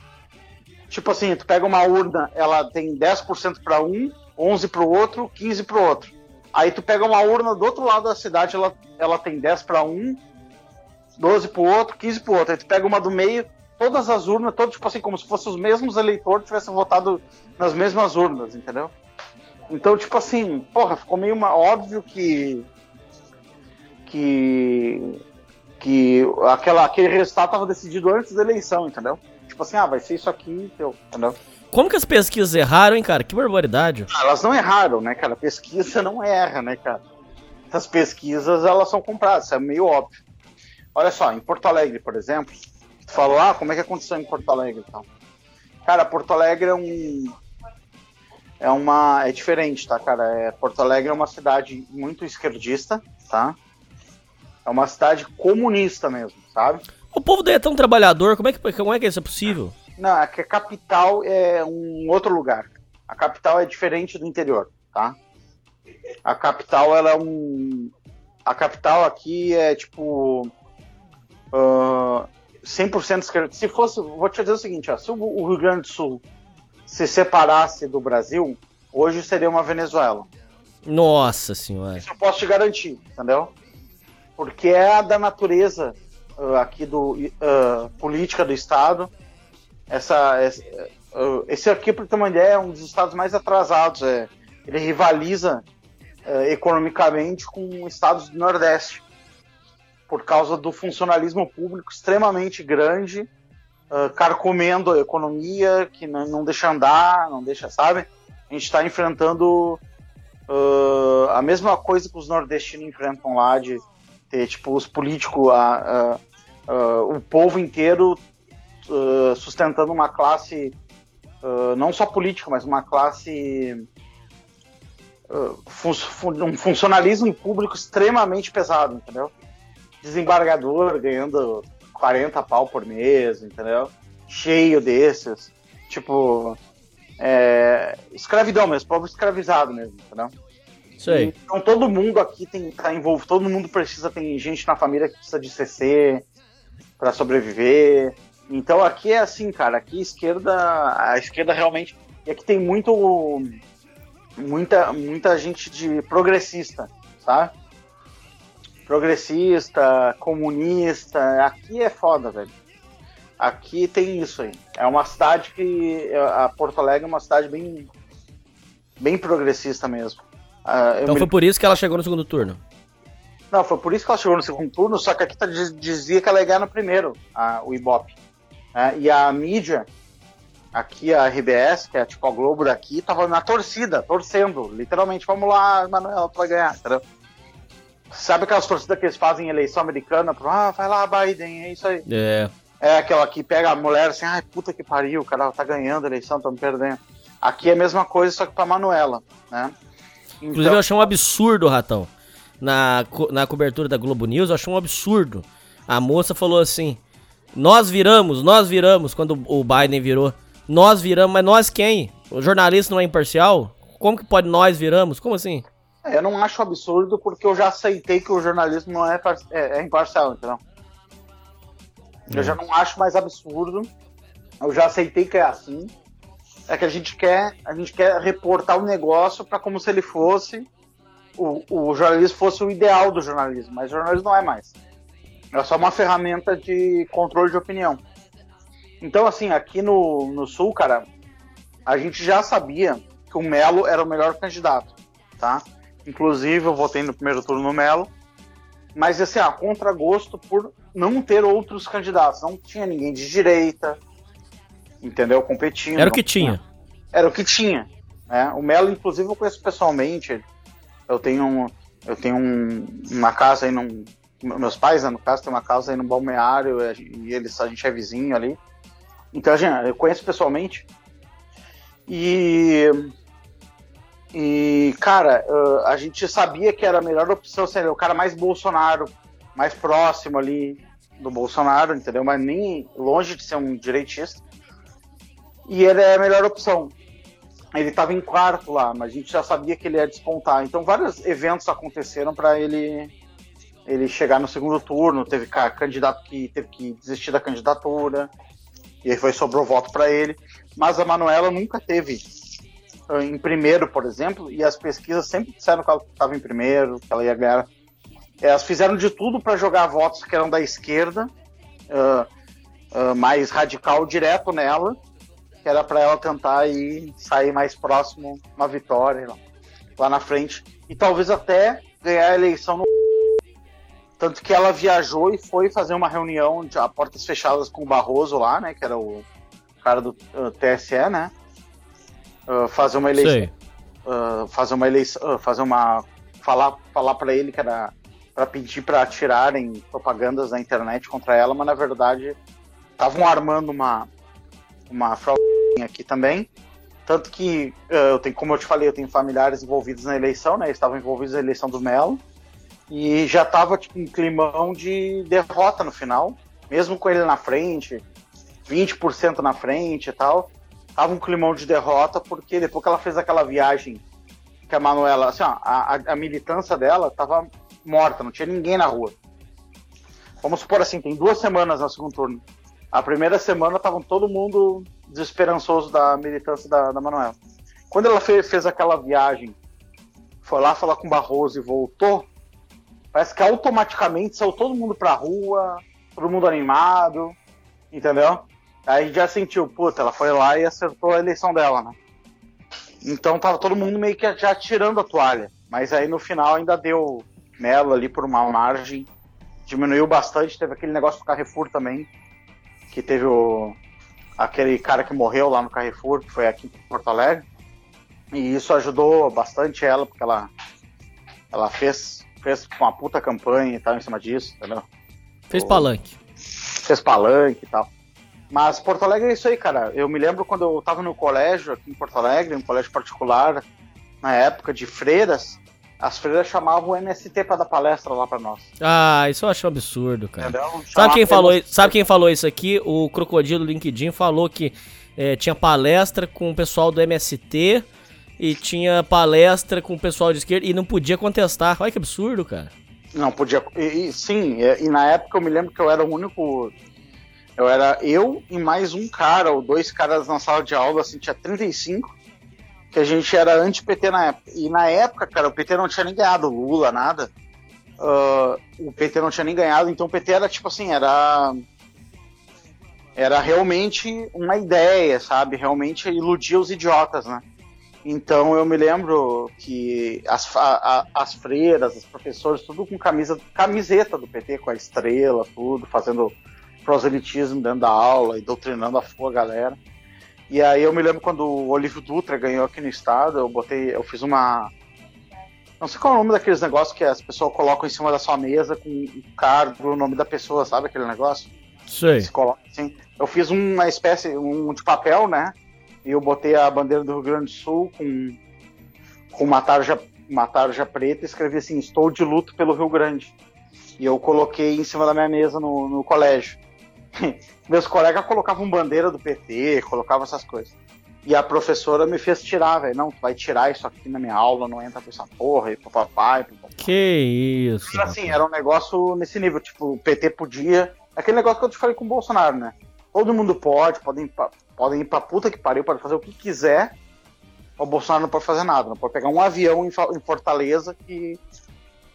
Tipo assim, tu pega uma urna, ela tem 10% para um, 11 para o outro, 15 para o outro. Aí tu pega uma urna do outro lado da cidade, ela, ela tem 10 para um, 12 para o outro, 15 para o outro. Aí tu pega uma do meio, todas as urnas, todos tipo assim, como se fossem os mesmos eleitores tivessem votado nas mesmas urnas, entendeu? Então, tipo assim, porra, ficou meio uma, óbvio que que que aquela, aquele resultado estava decidido antes da eleição, entendeu? Tipo assim, ah, vai ser isso aqui, entendeu? Como que as pesquisas erraram, hein, cara? Que barbaridade. Ah, elas não erraram, né, cara? pesquisa [laughs] não erra, né, cara? As pesquisas, elas são compradas, isso é meio óbvio. Olha só, em Porto Alegre, por exemplo, tu falou, ah, como é que aconteceu em Porto Alegre então? Cara, Porto Alegre é um. É uma. É diferente, tá, cara? É, Porto Alegre é uma cidade muito esquerdista, tá? É uma cidade comunista mesmo, sabe? O povo daí é tão trabalhador, como é que, como é, que isso é possível? Não, é que a capital é um outro lugar. A capital é diferente do interior, tá? A capital, ela é um... A capital aqui é tipo... Uh, 100% esquerda. Se fosse, vou te dizer o seguinte, ó, se o Rio Grande do Sul se separasse do Brasil, hoje seria uma Venezuela. Nossa senhora. Isso eu posso te garantir, entendeu? Porque é da natureza uh, aqui do uh, política do estado. Essa, esse, uh, esse aqui, para ter uma ideia, é um dos estados mais atrasados. É, ele rivaliza economicamente com estados do Nordeste por causa do funcionalismo público extremamente grande, uh, carcomendo a economia, que não, não, deixa andar, não deixa, sabe? A gente está enfrentando uh, a mesma coisa que os nordestinos enfrentam lá, de ter, tipo, os políticos, a, a, a, o povo inteiro uh, sustentando uma classe, não só política, mas uma classe um funcionalismo público extremamente pesado, entendeu? desembargador ganhando 40 pau por mês, entendeu? Cheio desses. Tipo, é, escravidão mesmo, povo escravizado mesmo, entendeu? Isso aí. Então todo mundo aqui tem tá envolvido, todo mundo precisa, tem gente na família que precisa de CC para sobreviver. Então aqui é assim, cara, aqui a esquerda, a esquerda realmente, e aqui tem muito muita muita gente de progressista, sabe? progressista, comunista. Aqui é foda, velho. Aqui tem isso aí. É uma cidade que. A Porto Alegre é uma cidade bem. bem progressista mesmo. Uh, então me... foi por isso que ela chegou no segundo turno? Não, foi por isso que ela chegou no segundo turno, só que aqui tá, dizia que ela ia ganhar no primeiro, a, o Ibope. É, e a mídia, aqui a RBS, que é tipo a Globo daqui, tava na torcida, torcendo, literalmente, vamos lá, Manuel, tu vai ganhar, entendeu? Sabe aquelas torcidas que eles fazem em eleição americana? Ah, vai lá, Biden, é isso aí. É. É aquela que pega a mulher assim, ai, puta que pariu, o cara tá ganhando a eleição, estamos perdendo. Aqui é a mesma coisa, só que pra Manuela, né? Então... Inclusive eu achei um absurdo, Ratão. Na, na cobertura da Globo News, eu achei um absurdo. A moça falou assim: Nós viramos, nós viramos, quando o Biden virou. Nós viramos, mas nós quem? O jornalista não é imparcial? Como que pode nós viramos? Como assim? É, eu não acho absurdo porque eu já aceitei que o jornalismo não é, é, é imparcial, entendeu? Eu já não acho mais absurdo. Eu já aceitei que é assim. É que a gente quer, a gente quer reportar o negócio para como se ele fosse o, o jornalismo fosse o ideal do jornalismo, mas o jornalismo não é mais. É só uma ferramenta de controle de opinião. Então, assim, aqui no, no Sul, cara, a gente já sabia que o Melo era o melhor candidato, tá? Inclusive, eu votei no primeiro turno no Melo. Mas, assim, a contragosto por não ter outros candidatos. Não tinha ninguém de direita, entendeu? Competindo. Era o que tinha. Era o que tinha. Né? O Melo, inclusive, eu conheço pessoalmente. Eu tenho, eu tenho um, uma casa aí num. Meus pais, né, no caso, tem uma casa aí no balneário e eles, a gente é vizinho ali. Então, gente, eu conheço pessoalmente. E e, cara, a gente sabia que era a melhor opção seria o cara mais Bolsonaro, mais próximo ali do Bolsonaro, entendeu? Mas nem longe de ser um direitista. E ele é a melhor opção. Ele estava em quarto lá, mas a gente já sabia que ele ia despontar. Então, vários eventos aconteceram para ele ele chegar no segundo turno. Teve candidato que teve que desistir da candidatura, e aí foi sobrou voto para ele. Mas a Manuela nunca teve em primeiro, por exemplo, e as pesquisas sempre disseram que ela estava em primeiro, que ela ia ganhar. Elas fizeram de tudo para jogar votos que eram da esquerda, uh, uh, mais radical, direto nela, que era para ela tentar ir, sair mais próximo uma vitória lá, lá na frente. E talvez até ganhar a eleição no. Tanto que ela viajou e foi fazer uma reunião de, a portas fechadas com o Barroso lá, né? Que era o cara do uh, TSE, né? uh, fazer uma eleição, uh, fazer uma eleição, uh, fazer uma falar falar para ele que era para pedir para tirarem propagandas na internet contra ela, mas na verdade estavam armando uma uma fraude aqui também. Tanto que eu tenho, como eu te falei, eu tenho familiares envolvidos na eleição, né? Estavam envolvidos na eleição do Melo. E já tava tipo um climão de derrota no final, mesmo com ele na frente, 20% na frente e tal tava um climão de derrota, porque depois que ela fez aquela viagem que a Manuela, assim, ó, a, a militância dela tava morta, não tinha ninguém na rua. vamos supor assim, tem duas semanas no segundo turno. A primeira semana estavam todo mundo desesperançoso da militância da, da Manuela. Quando ela fez, fez aquela viagem, foi lá falar com o Barroso e voltou, parece que automaticamente saiu todo mundo pra rua, todo mundo animado, entendeu? Aí já sentiu, puta, ela foi lá e acertou a eleição dela, né? Então tava todo mundo meio que já tirando a toalha. Mas aí no final ainda deu Melo ali por uma margem. Diminuiu bastante. Teve aquele negócio do Carrefour também. Que teve o. aquele cara que morreu lá no Carrefour, que foi aqui em Porto Alegre. E isso ajudou bastante ela, porque ela, ela fez, fez uma puta campanha e tal em cima disso, entendeu? Fez palanque. Fez palanque e tal. Mas Porto Alegre é isso aí, cara. Eu me lembro quando eu tava no colégio aqui em Porto Alegre, um colégio particular, na época de freiras, as freiras chamavam o MST para dar palestra lá para nós. Ah, isso eu acho um absurdo, cara. Sabe quem, falou, sabe quem falou isso aqui? O Crocodilo LinkedIn falou que é, tinha palestra com o pessoal do MST e tinha palestra com o pessoal de esquerda e não podia contestar. Olha que absurdo, cara. Não podia. E, e, sim, e, e, na época eu me lembro que eu era o único eu era eu e mais um cara, ou dois caras na sala de aula, assim, tinha 35, que a gente era anti-PT na época. E na época, cara, o PT não tinha nem ganhado Lula, nada. Uh, o PT não tinha nem ganhado, então o PT era tipo assim, era. Era realmente uma ideia, sabe? Realmente iludia os idiotas, né? Então eu me lembro que as, a, as freiras, os professores, tudo com camisa, camiseta do PT, com a estrela, tudo, fazendo proselitismo dentro da aula e doutrinando a fuga galera. E aí eu me lembro quando o Olívio Dutra ganhou aqui no estado, eu botei, eu fiz uma não sei qual é o nome daqueles negócios que as pessoas colocam em cima da sua mesa com o cargo, o nome da pessoa, sabe aquele negócio? Sei. Coloca, assim. Eu fiz uma espécie, um de papel, né? E eu botei a bandeira do Rio Grande do Sul com, com uma tarja, uma tarja preta e escrevi assim, estou de luto pelo Rio Grande. E eu coloquei em cima da minha mesa no, no colégio. [laughs] meus colegas colocavam bandeira do PT, colocavam essas coisas. E a professora me fez tirar, velho. Não, tu vai tirar isso aqui na minha aula, não entra com essa porra, e papai. Que isso. E, assim, era um negócio nesse nível, tipo, o PT podia. Aquele negócio que eu te falei com o Bolsonaro, né? Todo mundo pode, podem podem ir pra puta que pariu, pode fazer o que quiser. O Bolsonaro não pode fazer nada, não pode pegar um avião em, em Fortaleza que,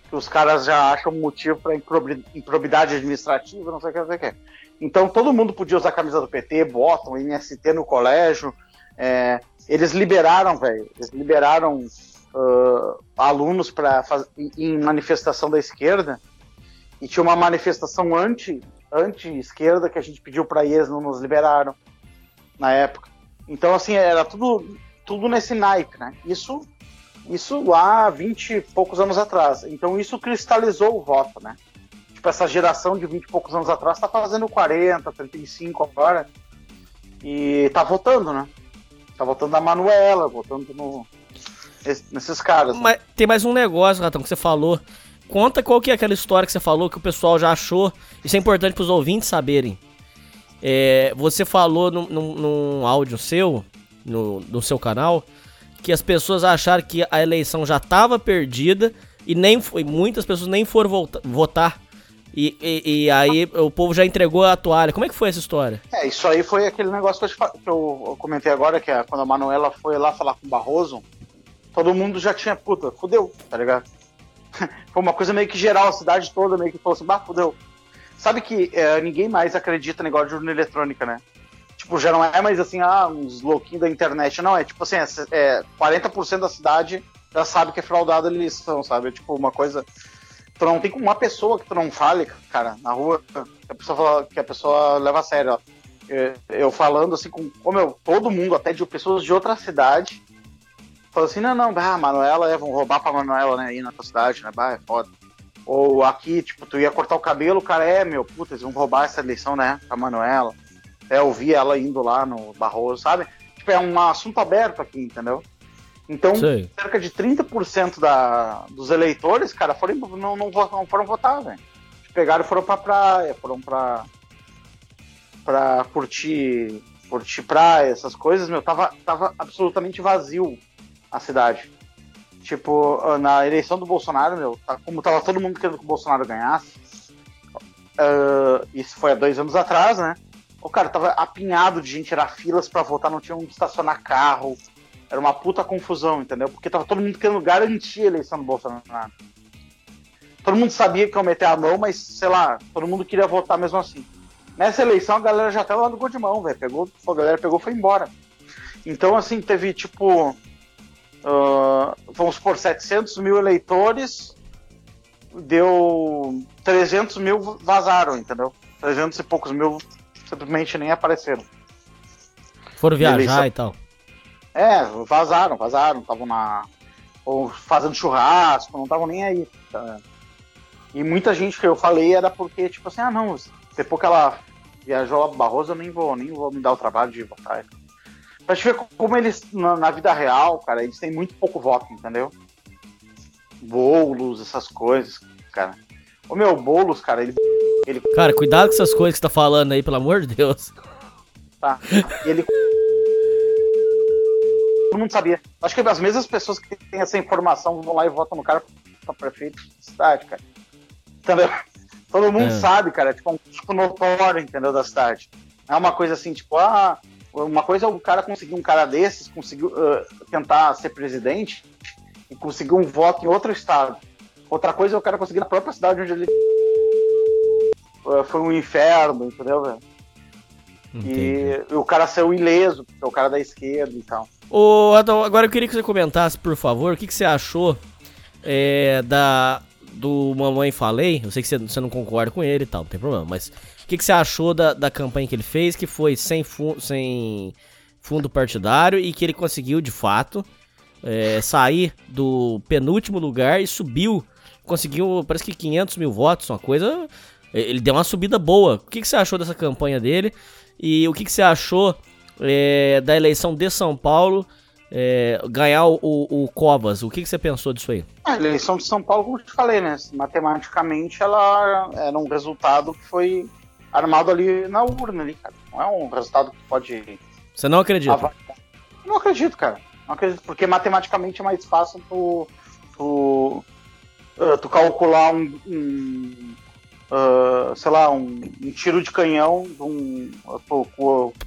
que os caras já acham motivo para improbidade administrativa, não sei o que, não sei o que. Então todo mundo podia usar a camisa do PT, botam MST no colégio. É, eles liberaram, velho, eles liberaram uh, alunos para em manifestação da esquerda e tinha uma manifestação anti anti-esquerda que a gente pediu para eles não nos liberaram na época. Então assim era tudo tudo nesse naipe, né? Isso isso lá 20 e poucos anos atrás. Então isso cristalizou o voto, né? tipo, essa geração de 20 e poucos anos atrás tá fazendo 40, 35 agora. E tá votando, né? Tá votando na Manuela, votando no, nesses caras. Né? Mas tem mais um negócio, Ratão, que você falou. Conta qual que é aquela história que você falou que o pessoal já achou. Isso é importante para os ouvintes saberem. É, você falou num, num, num áudio seu, no, no seu canal, que as pessoas acharam que a eleição já estava perdida e nem foi, muitas pessoas nem foram volta, votar e, e, e, aí o povo já entregou a toalha. Como é que foi essa história? É, isso aí foi aquele negócio que eu, que eu comentei agora, que é quando a Manuela foi lá falar com o Barroso, todo mundo já tinha, puta, fudeu, tá ligado? [laughs] foi uma coisa meio que geral, a cidade toda meio que falou assim, bah, fudeu. Sabe que é, ninguém mais acredita no negócio de urna eletrônica, né? Tipo, já não é mais assim, ah, uns louquinhos da internet. Não, é tipo assim, é, é 40% da cidade já sabe que é fraudada a eleição, sabe? É tipo uma coisa tu não tem uma pessoa que tu não fale, cara, na rua, que a pessoa, fala, que a pessoa leva a sério. Ó. Eu, eu, falando assim com, como eu, todo mundo, até de pessoas de outra cidade, falando assim, não, não, bah, Manuela, é, vão roubar pra Manuela, né, aí na tua cidade, né, bah, é foda. Ou aqui, tipo, tu ia cortar o cabelo, o cara, é, meu, puta, eles vão roubar essa eleição, né, pra Manuela. É, eu vi ela indo lá no Barroso, sabe? Tipo, é um assunto aberto aqui, entendeu? Então, Sei. cerca de 30% da, dos eleitores, cara, foram, não, não, não foram votar, velho. Pegaram e foram pra praia, foram pra, pra curtir, curtir praia, essas coisas, meu, tava, tava absolutamente vazio a cidade. Tipo, na eleição do Bolsonaro, meu, tá, como tava todo mundo querendo que o Bolsonaro ganhasse, uh, isso foi há dois anos atrás, né? O cara tava apinhado de gente, era filas para votar, não tinha onde estacionar carro. Era uma puta confusão, entendeu? Porque tava todo mundo querendo garantir a eleição do Bolsonaro. Todo mundo sabia que ia meter a mão, mas, sei lá, todo mundo queria votar mesmo assim. Nessa eleição a galera já tava lá no gol de mão, velho. Pegou, a galera pegou foi embora. Então, assim, teve tipo. Uh, vamos por 700 mil eleitores, deu 300 mil vazaram, entendeu? 300 e poucos mil simplesmente nem apareceram. Foram viajar e tal. É, vazaram, vazaram, estavam na. ou fazendo churrasco, não estavam nem aí. Tá? E muita gente que eu falei era porque, tipo assim, ah não, depois que ela viajou lá pro Barroso, eu nem vou, nem vou me dar o trabalho de votar. Pra gente ver como eles, na, na vida real, cara, eles têm muito pouco voto, entendeu? Bolos, essas coisas, cara. O meu Boulos, cara, ele, ele. Cara, cuidado com essas coisas que você tá falando aí, pelo amor de Deus. Tá. Ele todo mundo sabia. Acho que as mesmas pessoas que têm essa informação vão lá e votam no cara pra prefeito de cidade, cara. Entendeu? Todo mundo é. sabe, cara. É tipo um tipo notório, entendeu, da cidade. É uma coisa assim, tipo, ah, uma coisa é o cara conseguir um cara desses, conseguir uh, tentar ser presidente e conseguir um voto em outro estado. Outra coisa é o cara conseguir na própria cidade onde ele uh, foi um inferno, entendeu, velho? E, e o cara saiu ileso, porque é o cara da esquerda e tal. Ô, Adão, agora eu queria que você comentasse, por favor, o que, que você achou é, da do Mamãe Falei. Eu sei que você, você, não concorda com ele e tal, não tem problema, mas o que, que você achou da, da campanha que ele fez, que foi sem, fu sem fundo partidário e que ele conseguiu, de fato, é, sair do penúltimo lugar e subiu, conseguiu, parece que 500 mil votos, uma coisa... Ele deu uma subida boa. O que, que você achou dessa campanha dele? E o que, que você achou é, da eleição de São Paulo é, ganhar o, o, o, Covas. O que, que, você pensou disso aí? A eleição de São Paulo, como eu te falei, né? Matematicamente ela era um resultado que foi armado ali na urna ali, cara. Não é um resultado que pode. Você não acredita? Não acredito, cara. Não acredito, porque matematicamente é mais fácil tu, tu, uh, tu calcular um, um uh, sei lá, um, um, tiro de canhão, um,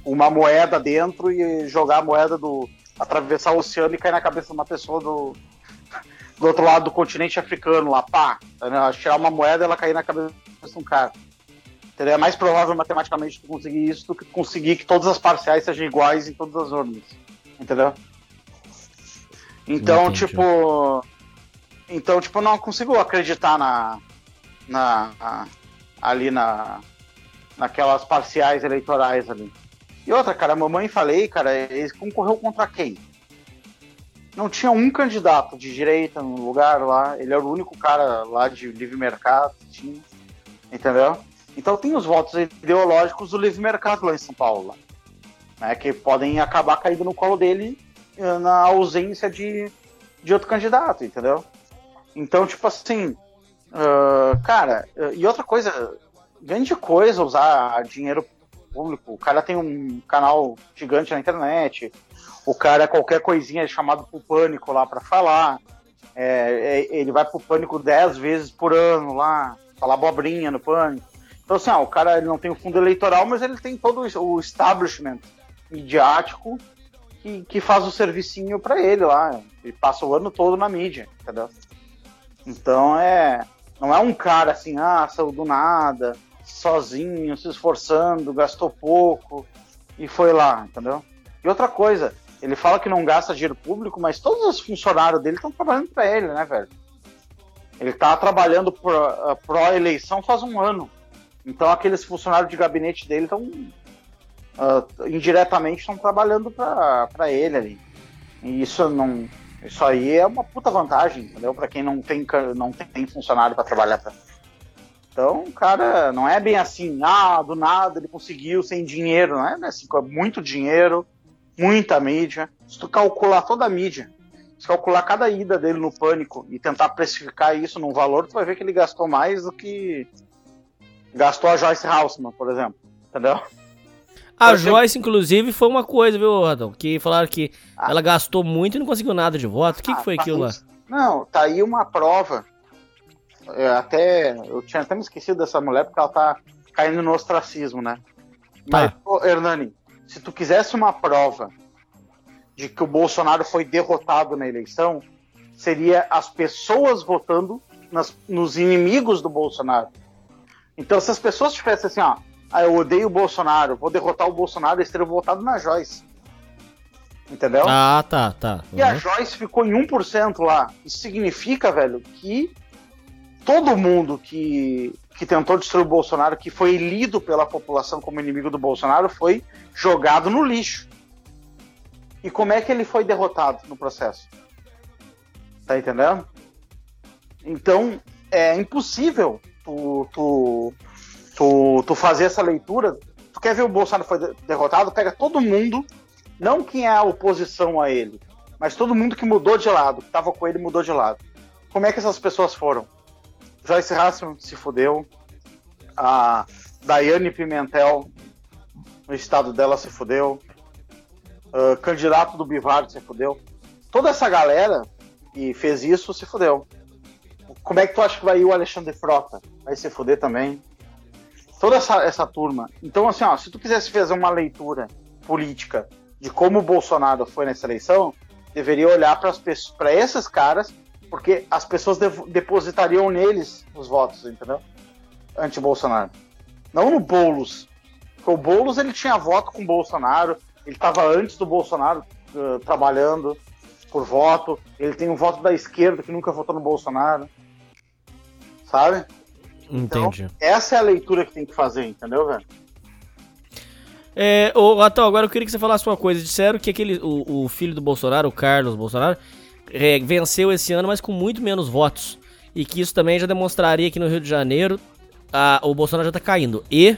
uma moeda dentro e jogar a moeda do. atravessar o oceano e cair na cabeça de uma pessoa do, do outro lado do continente africano lá, pá. Né? Tirar uma moeda e ela cair na cabeça de um cara. É mais provável matematicamente tu conseguir isso do que conseguir que todas as parciais sejam iguais em todas as urnas. Entendeu? Então, tipo. Então, tipo, não consigo acreditar na, na, ali na, naquelas parciais eleitorais ali. E outra, cara, a mamãe falei, cara, ele concorreu contra quem? Não tinha um candidato de direita no lugar lá, ele era o único cara lá de livre mercado, tinha, entendeu? Então tem os votos ideológicos do livre mercado lá em São Paulo, né, que podem acabar caindo no colo dele eh, na ausência de, de outro candidato, entendeu? Então, tipo assim, Uh, cara, e outra coisa, grande coisa usar dinheiro público. O cara tem um canal gigante na internet, o cara, qualquer coisinha é chamado pro pânico lá para falar. É, ele vai pro pânico 10 vezes por ano lá, falar abobrinha no pânico. Então, assim, ó, o cara ele não tem o fundo eleitoral, mas ele tem todo o establishment midiático que, que faz o servicinho para ele lá. Ele passa o ano todo na mídia, entendeu? Então é. Não é um cara assim, ah, saiu do nada, sozinho, se esforçando, gastou pouco e foi lá, entendeu? E outra coisa, ele fala que não gasta dinheiro público, mas todos os funcionários dele estão trabalhando para ele, né, velho? Ele tá trabalhando ah, pró-eleição faz um ano. Então aqueles funcionários de gabinete dele estão uh, indiretamente estão trabalhando para ele ali. E isso não, isso aí é uma puta vantagem, entendeu? Para quem não tem, não tem funcionário para trabalhar pra... Então, cara, não é bem assim, ah, do nada ele conseguiu sem dinheiro, não é assim, com muito dinheiro, muita mídia. Se tu calcular toda a mídia, se calcular cada ida dele no pânico e tentar precificar isso num valor, tu vai ver que ele gastou mais do que gastou a Joyce Houseman, por exemplo, entendeu? A Joyce, inclusive, foi uma coisa, viu, Adão? Que falaram que ah. ela gastou muito e não conseguiu nada de voto. O que, ah, que foi tá aquilo lá? Não, tá aí uma prova é, até. Eu tinha até me esquecido dessa mulher porque ela tá caindo no ostracismo, né? Mas, Tá. Hernani, se tu quisesse uma prova de que o Bolsonaro foi derrotado na eleição, seria as pessoas votando nas- nos inimigos do Bolsonaro. Então, se as pessoas tivessem assim, ó, ah, eu odeio o Bolsonaro, vou derrotar o Bolsonaro, eles teriam votado na Joyce. Entendeu? Ah, tá, tá. E a Uhum. Joyce ficou em 1% lá. Isso significa, velho, que todo mundo que, que tentou destruir o Bolsonaro, que foi lido pela população como inimigo do Bolsonaro, foi jogado no lixo. E como é que ele foi derrotado no processo? Tá entendendo? Então, é impossível tu, tu, tu, tu fazer essa leitura. Tu quer ver o Bolsonaro foi de- derrotado? Pega todo mundo, não quem é a oposição a ele, mas todo mundo que mudou de lado, que tava com ele mudou de lado. Como é que essas pessoas foram? Joyce Hasselman se fudeu, a Daiane Pimentel, no estado dela, se fudeu, ah, candidato do Bivar se fudeu. Toda essa galera que fez isso se fudeu. Como é que tu acha que vai ir o Alexandre Frota? Vai se fuder também. Toda essa, essa turma. Então, assim, ó, se tu quisesse fazer uma leitura política de como o Bolsonaro foi nessa eleição, deveria olhar para esses caras, porque as pessoas depositariam neles os votos, entendeu? Anti-Bolsonaro. Não no Boulos. Porque o Boulos ele tinha voto com o Bolsonaro, ele estava antes do Bolsonaro eh, trabalhando por voto, ele tem um voto da esquerda que nunca votou no Bolsonaro. Sabe? Então, Entendi. essa é a leitura que tem que fazer, entendeu, velho? É, ô, Atão, agora eu queria que você falasse uma coisa. Disseram que aquele, o, o filho do Bolsonaro, o Carlos Bolsonaro, é, venceu esse ano, mas com muito menos votos. E que isso também já demonstraria que no Rio de Janeiro a- o Bolsonaro já tá caindo. E,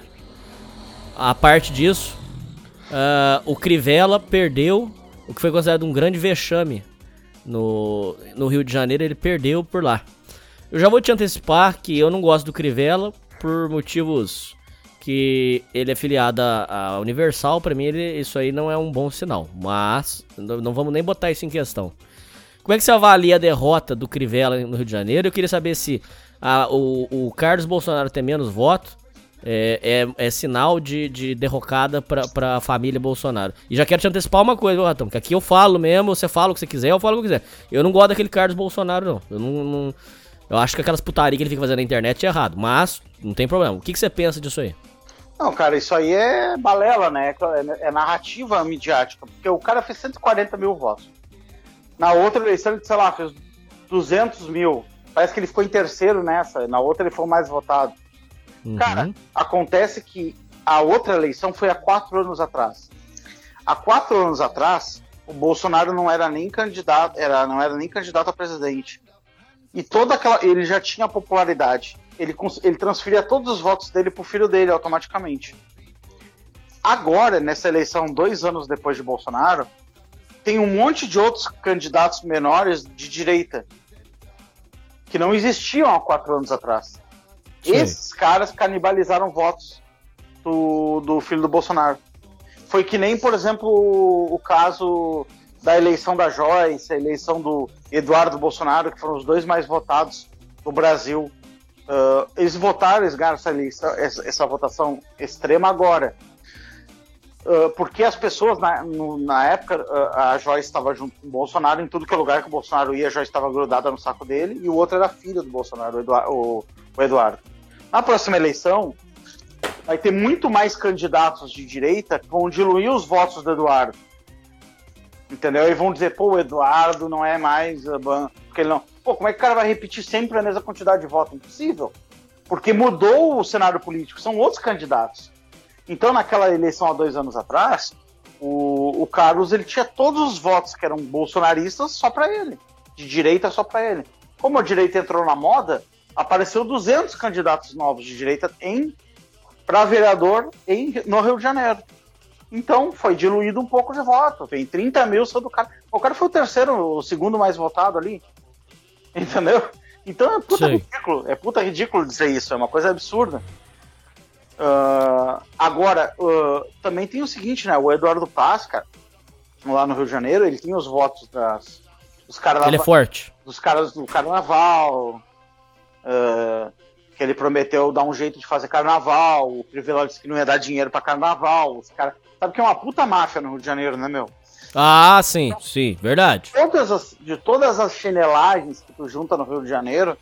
a parte disso, ah, o Crivella perdeu o que foi considerado um grande vexame no, no Rio de Janeiro. Ele perdeu por lá. Eu já vou te antecipar que eu não gosto do Crivella por motivos que ele é filiado à Universal, pra mim ele, isso aí não é um bom sinal. Mas não vamos nem botar isso em questão. Como é que você avalia a derrota do Crivella no Rio de Janeiro? Eu queria saber se ah, o, o Carlos Bolsonaro ter menos votos é, é- é sinal de, de derrocada pra, pra família Bolsonaro. E já quero te antecipar uma coisa, Ratão, que aqui eu falo mesmo, você fala o que você quiser, eu falo o que eu quiser. Eu não gosto daquele Carlos Bolsonaro, não. Eu não. não- eu acho que aquelas putaria que ele fica fazendo na internet é errado, mas não tem problema. O que, que você pensa disso aí? Não, cara, isso aí é balela, né? É, é narrativa midiática, porque o cara fez 140 mil votos. Na outra eleição, ele, sei lá, fez 200 mil. Parece que ele ficou em terceiro nessa. Na outra, ele foi mais votado. Uhum. Cara, acontece que a outra eleição foi há quatro anos atrás. Há quatro anos atrás, o Bolsonaro não era nem candidato, era, não era nem candidato a presidente. E toda aquela. Ele já tinha popularidade. Ele, ele transferia todos os votos dele pro filho dele automaticamente. Agora, nessa eleição, dois anos depois de Bolsonaro, tem um monte de outros candidatos menores de direita que não existiam há quatro anos atrás. Sim. Esses caras canibalizaram votos do, do filho do Bolsonaro. Foi que nem, por exemplo, o, o caso da eleição da Joyce, a eleição do Eduardo Bolsonaro, que foram os dois mais votados no Brasil. Ah, eles votaram, eles ganharam essa, essa, essa votação extrema agora. Ah, porque as pessoas, na, no- na época, ah, a Joyce estava junto com o Bolsonaro, em tudo que é lugar que o Bolsonaro ia, a Joyce estava grudada no saco dele, e o outro era filho do Bolsonaro, o. O, o Eduardo. Na próxima eleição, vai ter muito mais candidatos de direita que vão diluir os votos do Eduardo. Entendeu? E vão dizer, pô, o Eduardo não é mais. Porque ele não. Pô, como é que o cara vai repetir sempre a mesma quantidade de votos? Impossível. Porque mudou o cenário político, são outros candidatos. Então, naquela eleição há dois anos atrás, o, o Carlos ele tinha todos os votos que eram bolsonaristas só para ele, de direita só para ele. Como a direita entrou na moda, apareceu 200 candidatos novos de direita em para vereador em, no Rio de Janeiro. Então foi diluído um pouco de voto. Tem 30 mil só do cara. O cara foi o terceiro, o segundo mais votado ali. [laughs] Entendeu? Então é puta Sim. ridículo. É puta ridículo dizer isso. É uma coisa absurda. Ah, agora, ah, também tem o seguinte, né? O Eduardo Paz, cara, lá no Rio de Janeiro, ele tem os votos das, dos caras Ele é forte. dos caras do carnaval, Uh, que ele prometeu dar um jeito de fazer carnaval, o Crivella disse que não ia dar dinheiro para carnaval. Os cara... Sabe que é uma puta máfia no Rio de Janeiro, né, meu? Ah, sim, sim, verdade. Todas as, de todas as chinelagens que tu junta no Rio de Janeiro,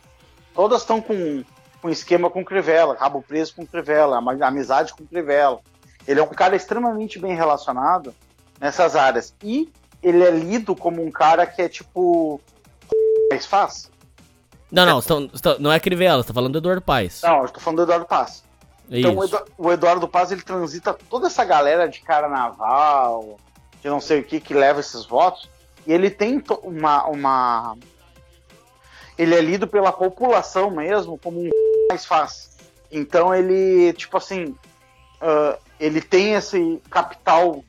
todas estão com, com esquema com Crivella, rabo preso com Crivella, amizade com Crivella. Ele é um cara extremamente bem relacionado nessas áreas. E ele é lido como um cara que é tipo. mais fácil. Não, não, estão, estão, não é Crivella, você tá falando do Eduardo Paz. Não, eu tô falando do Eduardo Paz. Então o, Edu, o, Eduardo Paz ele transita toda essa galera de carnaval, de não sei o que, que leva esses votos, e ele tem uma. uma ele é lido pela população mesmo como um mais fácil. Então ele, tipo assim, uh, ele tem esse capital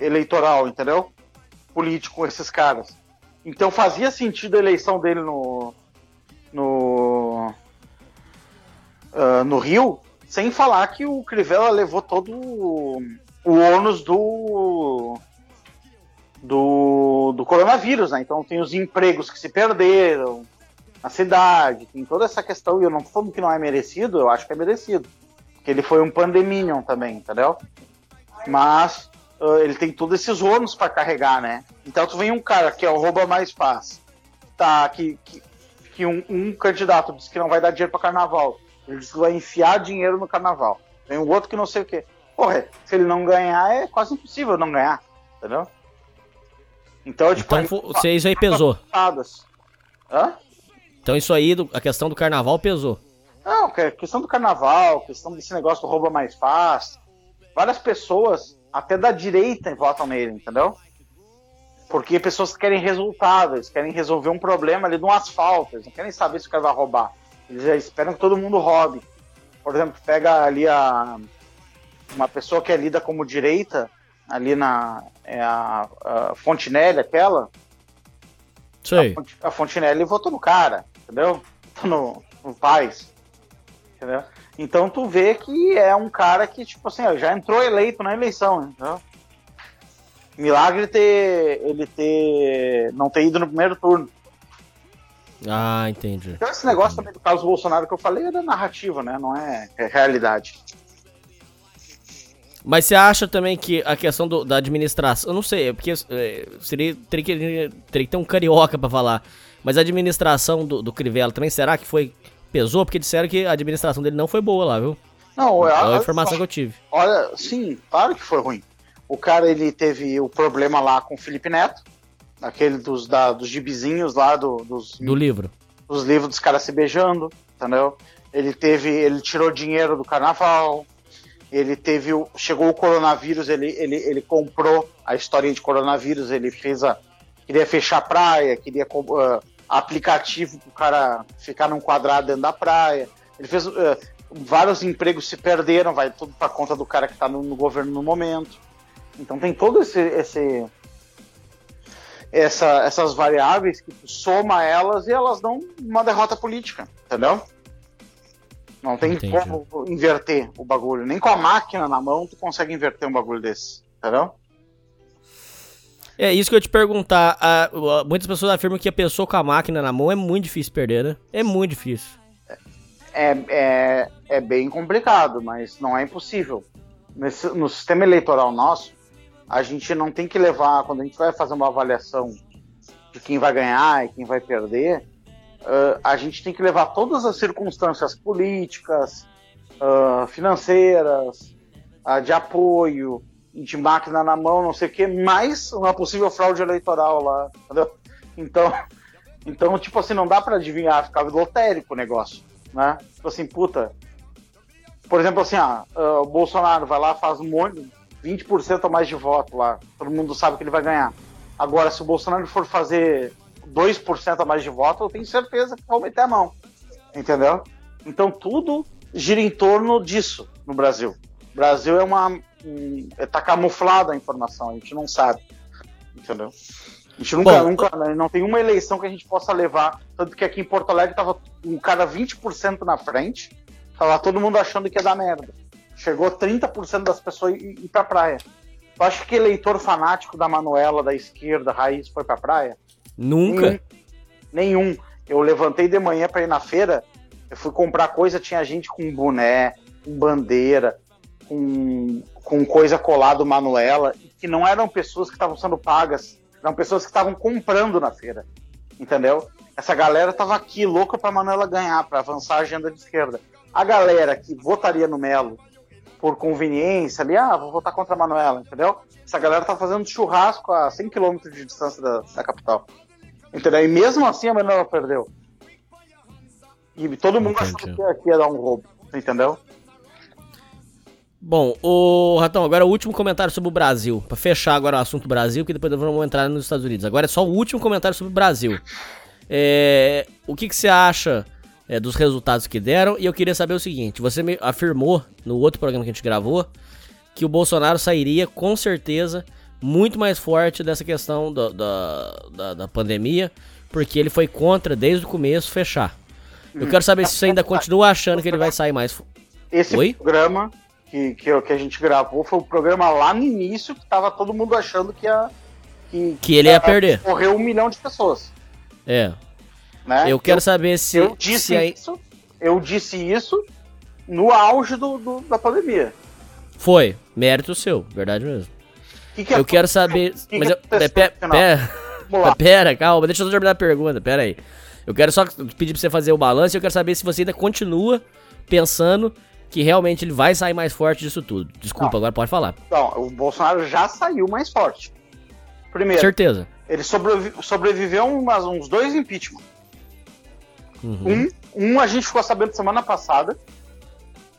eleitoral, entendeu? Político com esses caras. Então fazia sentido a eleição dele no, no, uh, no Rio, sem falar que o Crivella levou todo o, o ônus do, do, do coronavírus, né? Então tem os empregos que se perderam na cidade, tem toda essa questão, e eu não tô falando que não é merecido, eu acho que é merecido. Porque ele foi um pandeminion também, entendeu? Mas uh, ele tem todos esses ônus para carregar, né? Então tu vem um cara que é o rouba mais fácil, tá, que, que que um, um candidato diz que não vai dar dinheiro para carnaval. Ele diz que vai enfiar dinheiro no carnaval. Tem um outro que não sei o quê. Porra, se ele não ganhar, é quase impossível não ganhar. Entendeu? Então, tipo, então você, isso aí pesou. Hã? Então isso aí, a questão do carnaval pesou. Não, questão do carnaval, questão desse negócio do rouba mais fácil. Várias pessoas, até da direita, votam nele, entendeu? Porque pessoas querem resultado, eles querem resolver um problema ali no asfalto, eles não querem saber se o cara vai roubar. Eles já esperam que todo mundo roube. Por exemplo, pega ali a uma pessoa que é lida como direita, ali na é a, a Fontinelli, aquela. Sei. A, Fontinelli votou no cara, entendeu? Votou no, no Paz. Entendeu? Então tu vê que é um cara que, tipo assim, já entrou eleito na eleição, entendeu? Milagre ter ele ter não ter ido no primeiro turno. Ah, entendi. Então esse negócio entendi. também do caso Bolsonaro que eu falei é da narrativa, né? Não é, é realidade. Mas você acha também que a questão do, da administração, eu não sei, é porque é, seria, teria, que, teria que ter um carioca para falar, mas a administração do, do Crivella também, será que foi, pesou? Porque disseram que a administração dele não foi boa lá, viu? Não, é a, a informação que eu tive. Olha, sim, claro que foi ruim. O cara ele teve o problema lá com o Felipe Neto, aquele dos, da, dos gibizinhos lá do, dos. Do livro. Dos livros dos caras se beijando, entendeu? Ele teve. Ele tirou dinheiro do carnaval. Ele teve. Chegou o coronavírus, ele, ele, ele comprou a historinha de coronavírus, ele fez a. Queria fechar a praia, queria uh, aplicativo para o cara ficar num quadrado dentro da praia. Ele fez. Uh, vários empregos se perderam, vai tudo para conta do cara que está no, no governo no momento. Então tem todo esse, esse essa, essas variáveis que tu soma elas e elas dão uma derrota política, entendeu? Não tem Entendi. como inverter o bagulho. Nem com a máquina na mão tu consegue inverter um bagulho desse, entendeu? É isso que eu te perguntar. muitas pessoas afirmam que a pessoa com a máquina na mão é muito difícil perder, né? É muito difícil. É, é, é bem complicado, mas não é impossível. Nesse, no sistema eleitoral nosso, a gente não tem que levar, quando a gente vai fazer uma avaliação de quem vai ganhar e quem vai perder, uh, a gente tem que levar todas as circunstâncias políticas, uh, financeiras, uh, de apoio, de máquina na mão, não sei o que, mais uma possível fraude eleitoral lá, entendeu? Então, [laughs] então tipo assim, não dá para adivinhar, fica lotérico o negócio, né? Tipo assim, puta. Por exemplo, assim, ah, o Bolsonaro vai lá, faz um monte, 20% a mais de voto lá. Todo mundo sabe que ele vai ganhar. Agora, se o Bolsonaro for fazer 2% a mais de voto, eu tenho certeza que vai meter a mão. Entendeu? Então tudo gira em torno disso no Brasil. O Brasil é uma. está camuflada a informação, a gente não sabe. Entendeu? A gente nunca, Bom, nunca né, não tem uma eleição que a gente possa levar. Tanto que aqui em Porto Alegre tava um cara 20% na frente, tava todo mundo achando que ia dar merda chegou 30% das pessoas ir, ir pra praia. Tu acha que eleitor fanático da Manuela, da esquerda, raiz, foi pra praia? Nunca. Nenhum. Nenhum. Eu levantei de manhã para ir na feira, Eu fui comprar coisa, tinha gente com boné, com bandeira, com, com coisa colado Manuela, que não eram pessoas que estavam sendo pagas, eram pessoas que estavam comprando na feira. Entendeu? Essa galera tava aqui louca pra Manuela ganhar, para avançar a agenda de esquerda. A galera que votaria no Melo por conveniência ali, ah, vou votar contra a Manuela, entendeu? Essa galera tá fazendo churrasco a 100 km de distância da, da capital. Entendeu? E mesmo assim a Manuela perdeu. E todo mundo achou que aqui ia dar um roubo, entendeu? Bom, o Ratão, agora o último comentário sobre o Brasil. Para fechar agora o assunto Brasil, que depois vamos entrar nos Estados Unidos. Agora é só o último comentário sobre o Brasil. É, o que, que você acha é, dos resultados que deram? E eu queria saber o seguinte: você me afirmou no outro programa que a gente gravou que o Bolsonaro sairia com certeza muito mais forte dessa questão da, da, da, da pandemia, porque ele foi contra desde o começo fechar. Eu quero saber se você ainda continua achando que ele vai sair mais. Esse Oi? programa que, que, que, a gente gravou foi o programa lá no início que tava todo mundo achando que ia. Que, que ele ia, perder. Morreu um milhão de pessoas. É. Né? Eu quero eu, saber se. Eu disse, se isso, eu disse isso no auge do, do, da pandemia. Foi. Mérito seu, verdade mesmo. Que que eu quero saber. Que mas eu. Pera, pera, [laughs] pera, calma, deixa eu terminar a pergunta, pera aí. Eu quero só pedir pra você fazer o balanço e eu quero saber se você ainda continua pensando que realmente ele vai sair mais forte disso tudo. Desculpa, não, agora pode falar. Não, o Bolsonaro já saiu mais forte. Primeiro. Certeza. Ele sobrevi sobreviveu umas, uns dois impeachment. Uhum. Um, um a gente ficou sabendo semana passada,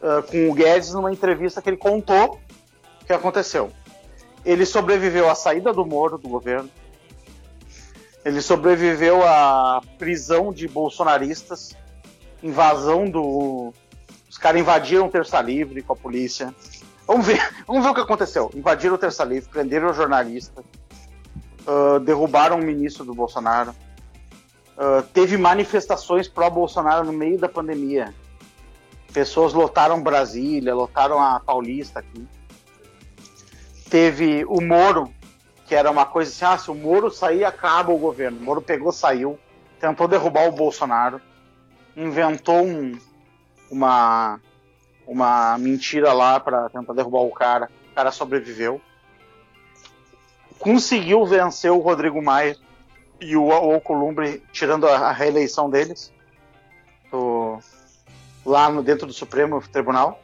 uh, com o Guedes, numa entrevista que ele contou o que aconteceu. Ele sobreviveu à saída do Moro do governo. Ele sobreviveu à prisão de bolsonaristas, invasão do. Os caras invadiram o Terça Livre com a polícia. Vamos ver, [laughs] vamos ver o que aconteceu. Invadiram o Terça Livre, prenderam o jornalista, uh, derrubaram o ministro do Bolsonaro. Uh, teve manifestações pró-Bolsonaro no meio da pandemia. Pessoas lotaram Brasília, lotaram a Paulista aqui. Teve o Moro, que era uma coisa assim: ah, se o Moro sair, acaba o governo. O Moro pegou, saiu, tentou derrubar o Bolsonaro, inventou um, uma, uma mentira lá para tentar derrubar o cara. O cara sobreviveu. Conseguiu vencer o Rodrigo Maia e o Alcolumbre, tirando a, reeleição deles, do, lá no, dentro do Supremo Tribunal.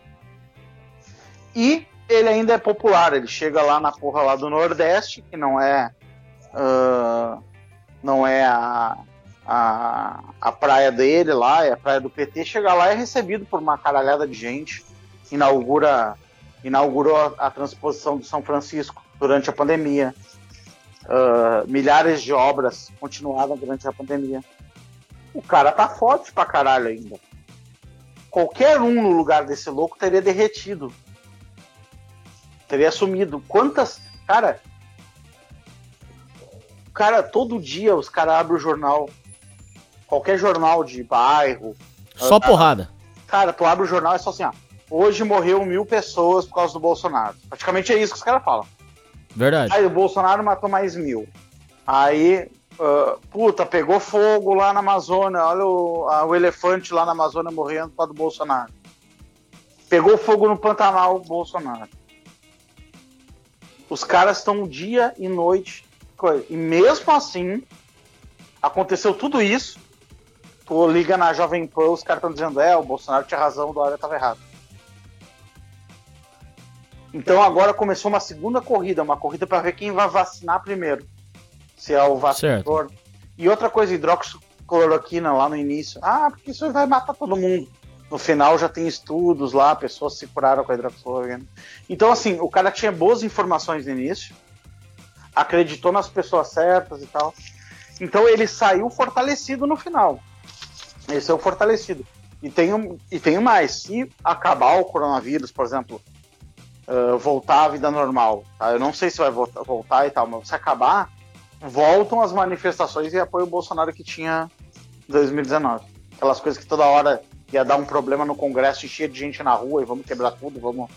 E ele ainda é popular, ele chega lá na porra lá do Nordeste, que não é. Uh, não é a, a, a praia dele lá, é a praia do PT, chega lá e é recebido por uma caralhada de gente, inaugura, inaugurou a, a transposição do São Francisco durante a pandemia. Uh, milhares de obras continuaram durante a pandemia. O cara tá forte pra caralho ainda. Qualquer um no lugar desse louco teria derretido teria sumido. Quantas. Cara. Cara, todo dia os caras abrem o jornal. Qualquer jornal de bairro. Só cara, porrada. Cara, tu abre o jornal e é só assim, ó. Hoje morreu mil pessoas por causa do Bolsonaro. Praticamente é isso que os caras falam. Verdade. Aí o Bolsonaro matou mais mil. Aí, uh, puta, pegou fogo lá na Amazônia. Olha o, a, o elefante lá na Amazônia morrendo por causa do Bolsonaro. Pegou fogo no Pantanal, Bolsonaro. Os caras estão dia e noite. E mesmo assim, aconteceu tudo isso. Tu liga na Jovem Pan, os caras estão dizendo: é, o Bolsonaro tinha razão, o Dória estava errado. Então agora começou uma segunda corrida, uma corrida para ver quem vai vacinar primeiro. Se é o vacinador. Certo. E outra coisa, hidroxicloroquina lá no início. Ah, porque isso vai matar todo mundo. No final já tem estudos lá, pessoas se curaram com a hidroxicloroquina. Então, assim, o cara tinha boas informações no início, acreditou nas pessoas certas e tal. Então ele saiu fortalecido no final. Esse é o fortalecido. E tem, e tem mais. Se acabar o coronavírus, por exemplo, uh, voltar à vida normal, tá? eu não sei se vai voltar, voltar e tal, mas se acabar, voltam as manifestações e apoio o Bolsonaro que tinha em 2019. Aquelas coisas que toda hora ia dar um problema no Congresso, encher de gente na rua e vamos quebrar tudo, vamos.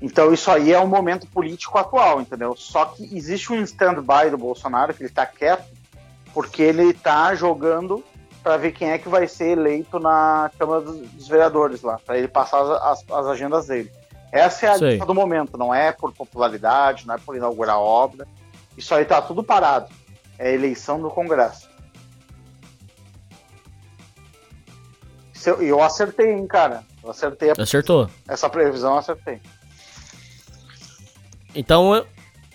Então isso aí é o momento político atual, entendeu? Só que existe um stand-by do Bolsonaro, que ele tá quieto, porque ele tá jogando para ver quem é que vai ser eleito na Câmara dos Vereadores lá, para ele passar as, as, agendas dele. Essa é a lista do momento, não é por popularidade, não é por inaugurar obra. Isso aí tá tudo parado. É a eleição do Congresso. E eu acertei, hein, cara. Eu acertei. A... Acertou. Essa previsão eu acertei. Então,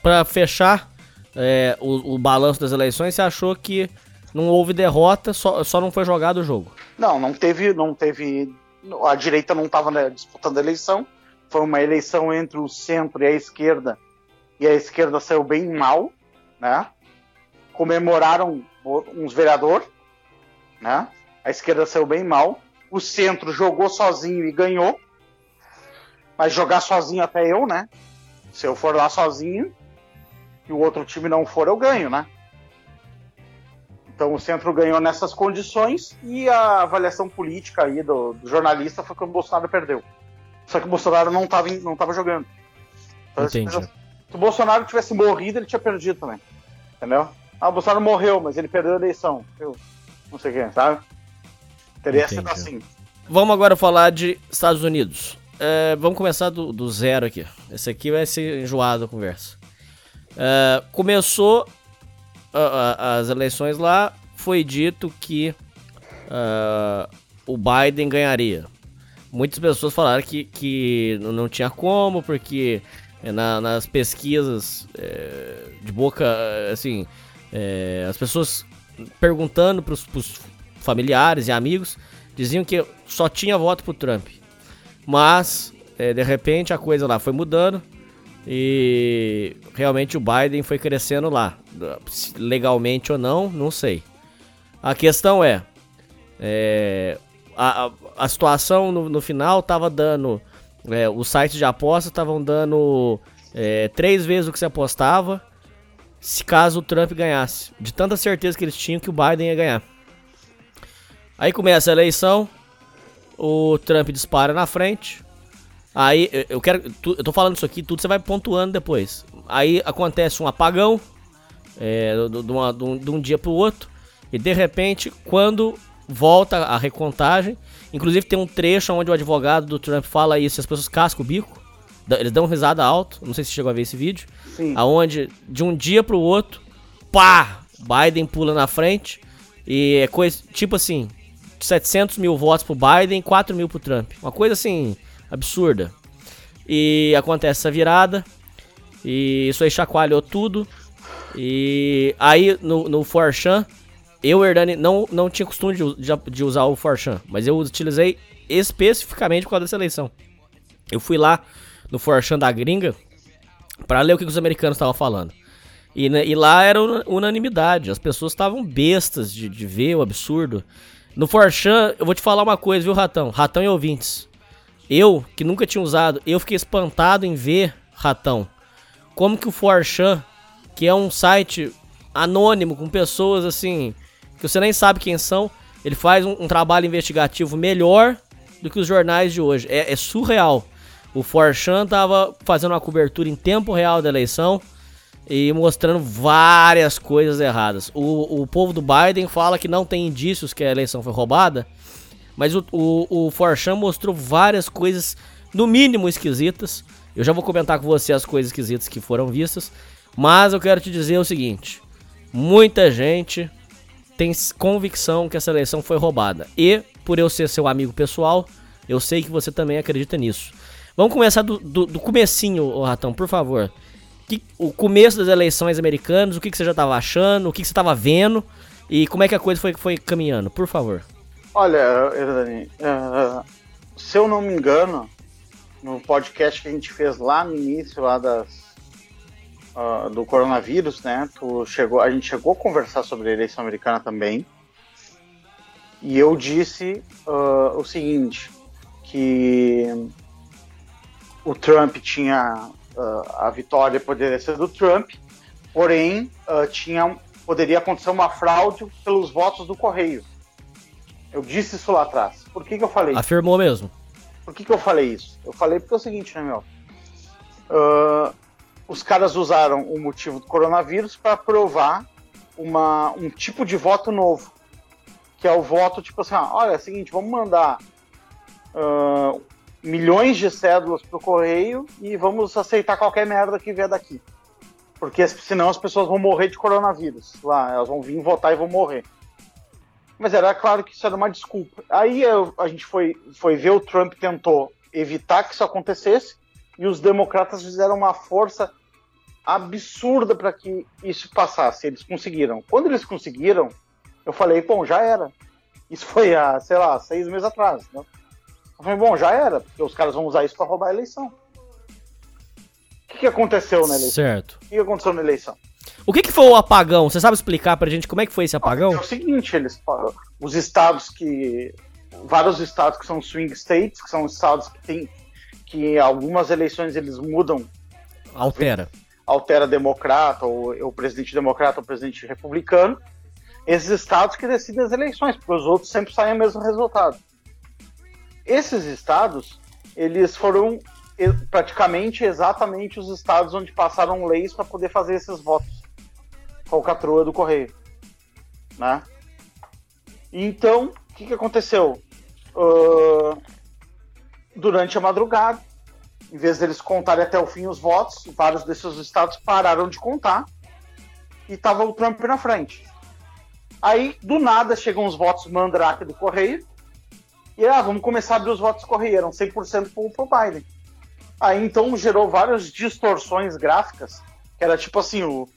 para fechar é, o, o balanço das eleições, você achou que não houve derrota, só, só não foi jogado o jogo? Não, não teve, não teve. A direita não estava né, disputando a eleição. Foi uma eleição entre o centro e a esquerda. E a esquerda saiu bem mal, né? Comemoraram uns vereadores, né? A esquerda saiu bem mal. O centro jogou sozinho e ganhou. Mas jogar sozinho até eu, né? Se eu for lá sozinho e o outro time não for, eu ganho, né? Então o centro ganhou nessas condições e a avaliação política aí do, do jornalista foi que o Bolsonaro perdeu. Só que o Bolsonaro não estava não tava jogando. Então, se, se o Bolsonaro tivesse morrido, ele tinha perdido também. Entendeu? Ah, o Bolsonaro morreu, mas ele perdeu a eleição. Eu não sei quem, sabe? Teria Entendi. sido assim. Vamos agora falar de Estados Unidos. É, vamos começar do, do, zero aqui. Esse aqui vai ser enjoado a conversa. É, começou as eleições lá, foi dito que uh, o Biden ganharia. Muitas pessoas falaram que, que não tinha como, porque na, nas pesquisas é, de boca, assim, é, as pessoas perguntando para os familiares e amigos diziam que só tinha voto pro Trump. Mas, é, de repente, a coisa lá foi mudando e realmente o Biden foi crescendo lá. Legalmente ou não, não sei. A questão é, é a, a, situação no, no final tava dando. É, os sites de aposta estavam dando é, três vezes o que se apostava se caso o Trump ganhasse. De tanta certeza que eles tinham que o Biden ia ganhar. Aí começa a eleição, o Trump dispara na frente. Aí eu quero. Eu tô falando isso aqui, tudo você vai pontuando depois. Aí acontece um apagão é, de, uma, de, um, de um dia pro outro. E de repente, quando volta a recontagem, inclusive tem um trecho onde o advogado do Trump fala isso, as pessoas cascam o bico. Eles dão risada alto, não sei se você chegou a ver esse vídeo. Sim. Aonde de um dia pro outro, pá! Biden pula na frente. E é coisa, tipo assim, 700 mil votos pro Biden, 4 mil pro Trump. Uma coisa assim, absurda. E acontece essa virada. E isso aí chacoalhou tudo. E aí no, no Forchan, eu, Hernani, não, não tinha costume de, de, usar o Forchan, mas eu utilizei especificamente por causa dessa eleição. Eu fui lá no Forchan da gringa para ler o que os americanos estavam falando. E, né, e, lá era unanimidade, as pessoas estavam bestas de, de ver o absurdo. No Forchan, eu vou te falar uma coisa, viu, Ratão? Ratão e ouvintes. Eu, que nunca tinha usado, eu fiquei espantado em ver, Ratão, como que o Forchan, que é um site anônimo, com pessoas assim, que você nem sabe quem são, ele faz um, um trabalho investigativo melhor do que os jornais de hoje. É, é surreal. O Forchan tava fazendo uma cobertura em tempo real da eleição e mostrando várias coisas erradas. O, o povo do Biden fala que não tem indícios que a eleição foi roubada, mas o, o, o Forchan mostrou várias coisas, no mínimo, esquisitas. Eu já vou comentar com você as coisas esquisitas que foram vistas, mas eu quero te dizer o seguinte: muita gente tem convicção que essa eleição foi roubada. E, por eu ser seu amigo pessoal, eu sei que você também acredita nisso. Vamos começar do, do, do comecinho, Ratão, por favor que, o começo das eleições americanas, o que, que você já estava achando, o que, que você estava vendo e como é que a coisa foi, foi caminhando, por favor. Olha, Hernani, uh, se eu não me engano, no podcast que a gente fez lá no início lá das, uh, do coronavírus, né? Tu chegou, a gente chegou a conversar sobre a eleição americana também. E eu disse uh, o seguinte, que o Trump tinha uh, a vitória poderia ser do Trump, porém tinha, poderia acontecer uma fraude pelos votos do Correio. Eu disse isso lá atrás. Por que, que eu falei Afirmou isso? mesmo. Por que, que eu falei isso? Eu falei porque é o seguinte, né, meu? Uh, os caras usaram o motivo do coronavírus para provar uma, um tipo de voto novo. que é o voto, tipo assim, ah, olha, é o seguinte, vamos mandar uh, milhões de cédulas pro correio e vamos aceitar qualquer merda que vier daqui. Porque senão as pessoas vão morrer de coronavírus. Lá, elas vão vir votar e vão morrer. Mas era claro que isso era uma desculpa. Aí eu, a gente foi, foi ver o Trump tentou evitar que isso acontecesse e os democratas fizeram uma força absurda para que isso passasse. Eles conseguiram. Quando eles conseguiram, eu falei, bom, já era. Isso foi há, sei lá, seis meses atrás. Né? Eu falei, bom, já era, porque os caras vão usar isso para roubar a eleição. O que, que aconteceu na eleição? Certo. O que, que aconteceu na eleição? O que, que foi o apagão? Você sabe explicar pra gente como é que foi esse apagão? É o seguinte, eles os estados que vários estados que são swing states, que são estados que tem que algumas eleições eles mudam, altera, altera democrata ou o presidente democrata ou o presidente republicano. Esses estados que decidem as eleições, porque os outros sempre saem o mesmo resultado. Esses estados, eles foram praticamente exatamente os estados onde passaram leis para poder fazer esses votos falcatrua do correio, né? Então, o que, que aconteceu? Uh, durante a madrugada, em vez deles contarem até o fim os votos, vários desses estados pararam de contar e tava o Trump na frente. Aí, do nada, chegam os votos mandrake do correio e, ah, vamos começar a abrir os votos correio, eram 100% pro, pro Biden. Aí, então, gerou várias distorções gráficas, que era tipo assim, o,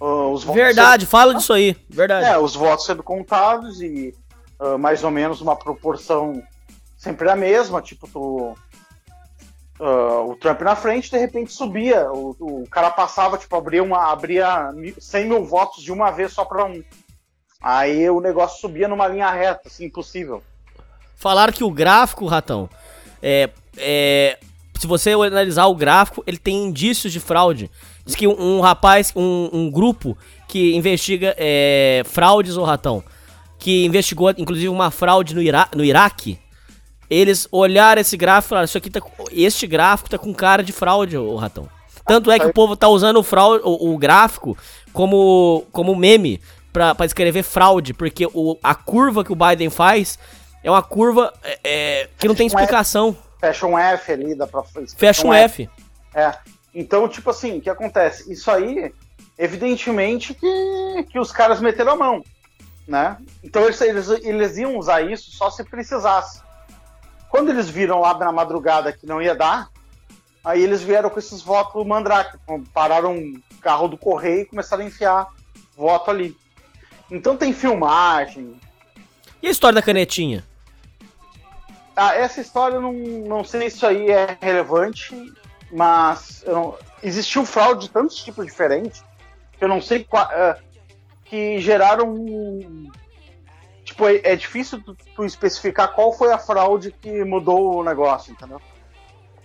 Uh, os Verdade, sendo... fala disso aí. Verdade. É, os votos sendo contados e uh, mais ou menos uma proporção sempre a mesma, tipo, tu, uh, o Trump na frente, de repente subia, o, o cara passava, tipo, abria, uma, abria 100 mil votos de uma vez só para um. Aí o negócio subia numa linha reta, assim, impossível. Falaram que o gráfico, Ratão, é, é, se você analisar o gráfico, ele tem indícios de fraude. Diz que um, um rapaz, um, um, grupo que investiga é, fraudes, ou ratão, que investigou inclusive uma fraude no, Ira no Iraque, eles olharam esse gráfico e falaram, isso aqui tá, este gráfico tá com cara de fraude, o ratão. Tanto é que o povo tá usando o, fraude, o, o gráfico como, como meme pra escrever fraude, porque o, a curva que o Biden faz é uma curva é, é que não tem explicação. Fecha um F ali, dá pra... Fecha um F. F. É. Então, tipo assim, o que acontece? Isso aí, evidentemente que, que os caras meteram a mão, né? Então eles, eles, eles iam usar isso só se precisasse. Quando eles viram lá na madrugada que não ia dar, aí eles vieram com esses votos mandrake, pararam um carro do correio e começaram a enfiar voto ali. Então tem filmagem. E a história da canetinha? Ah, essa história eu não, não sei se isso aí é relevante mas não, existiu fraude de tantos tipos diferentes que eu não sei qual, uh, que geraram tipo é, é difícil tu, tu, especificar qual foi a fraude que mudou o negócio, entendeu?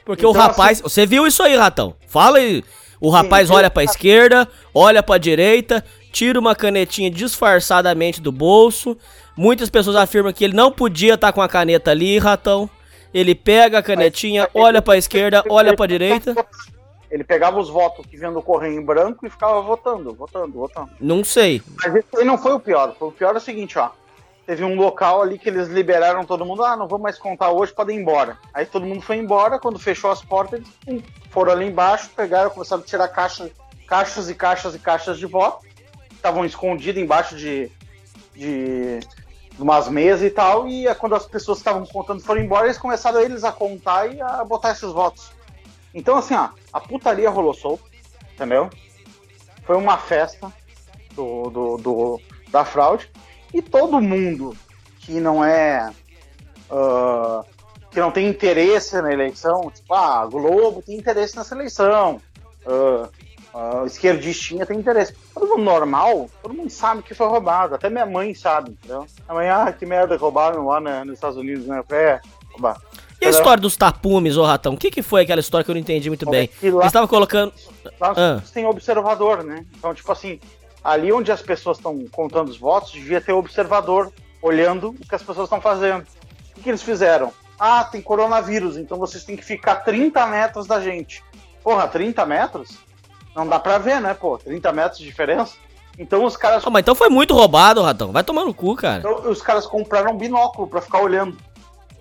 Porque então, o rapaz, assim, você viu isso aí, ratão? Fala aí. O rapaz sim, olha para esquerda, olha para direita, tira uma canetinha disfarçadamente do bolso. Muitas pessoas afirmam que ele não podia estar tá com a caneta ali, ratão. Ele pega a canetinha, olha para a esquerda, olha para a direita. Ele pegava os votos que vinham do correio em branco e ficava votando, votando, votando. Não sei. Mas esse não foi o pior. O pior é o seguinte, ó. Teve um local ali que eles liberaram todo mundo. Ah, não vou mais contar hoje, podem ir embora. Aí todo mundo foi embora. Quando fechou as portas, eles foram ali embaixo, pegaram, começaram a tirar caixa, caixas e caixas e caixas de voto. Estavam escondidos embaixo de, de umas mesas e tal, e é quando as pessoas estavam contando foram embora, eles começaram eles a contar e a botar esses votos. Então, assim, ó, a putaria rolou solto, entendeu? Foi uma festa do, do, do da fraude, e todo mundo que não é. Uh, que não tem interesse na eleição, tipo, ah, Globo tem interesse nessa eleição, uh, Uh, esquerdistinha tem interesse. Todo mundo normal, todo mundo sabe que foi roubado. Até minha mãe sabe, entendeu? A mãe, ah, que merda, roubaram lá né, nos Estados Unidos, né? É, roubar. E a história dos tapumes, ô Ratão? O que, que foi aquela história que eu não entendi muito bem? Lá, estava colocando. Lá ah. tem observador, né? Então, tipo assim, ali onde as pessoas estão contando os votos, devia ter observador olhando o que as pessoas estão fazendo. O que, que eles fizeram? Ah, tem coronavírus, então vocês têm que ficar 30 metros da gente. Porra, 30 metros? Não dá pra ver, né, pô? 30 metros de diferença. Então os caras. Ah, mas então foi muito roubado, Ratão. Vai tomar no cu, cara. Então, os caras compraram um binóculo pra ficar olhando.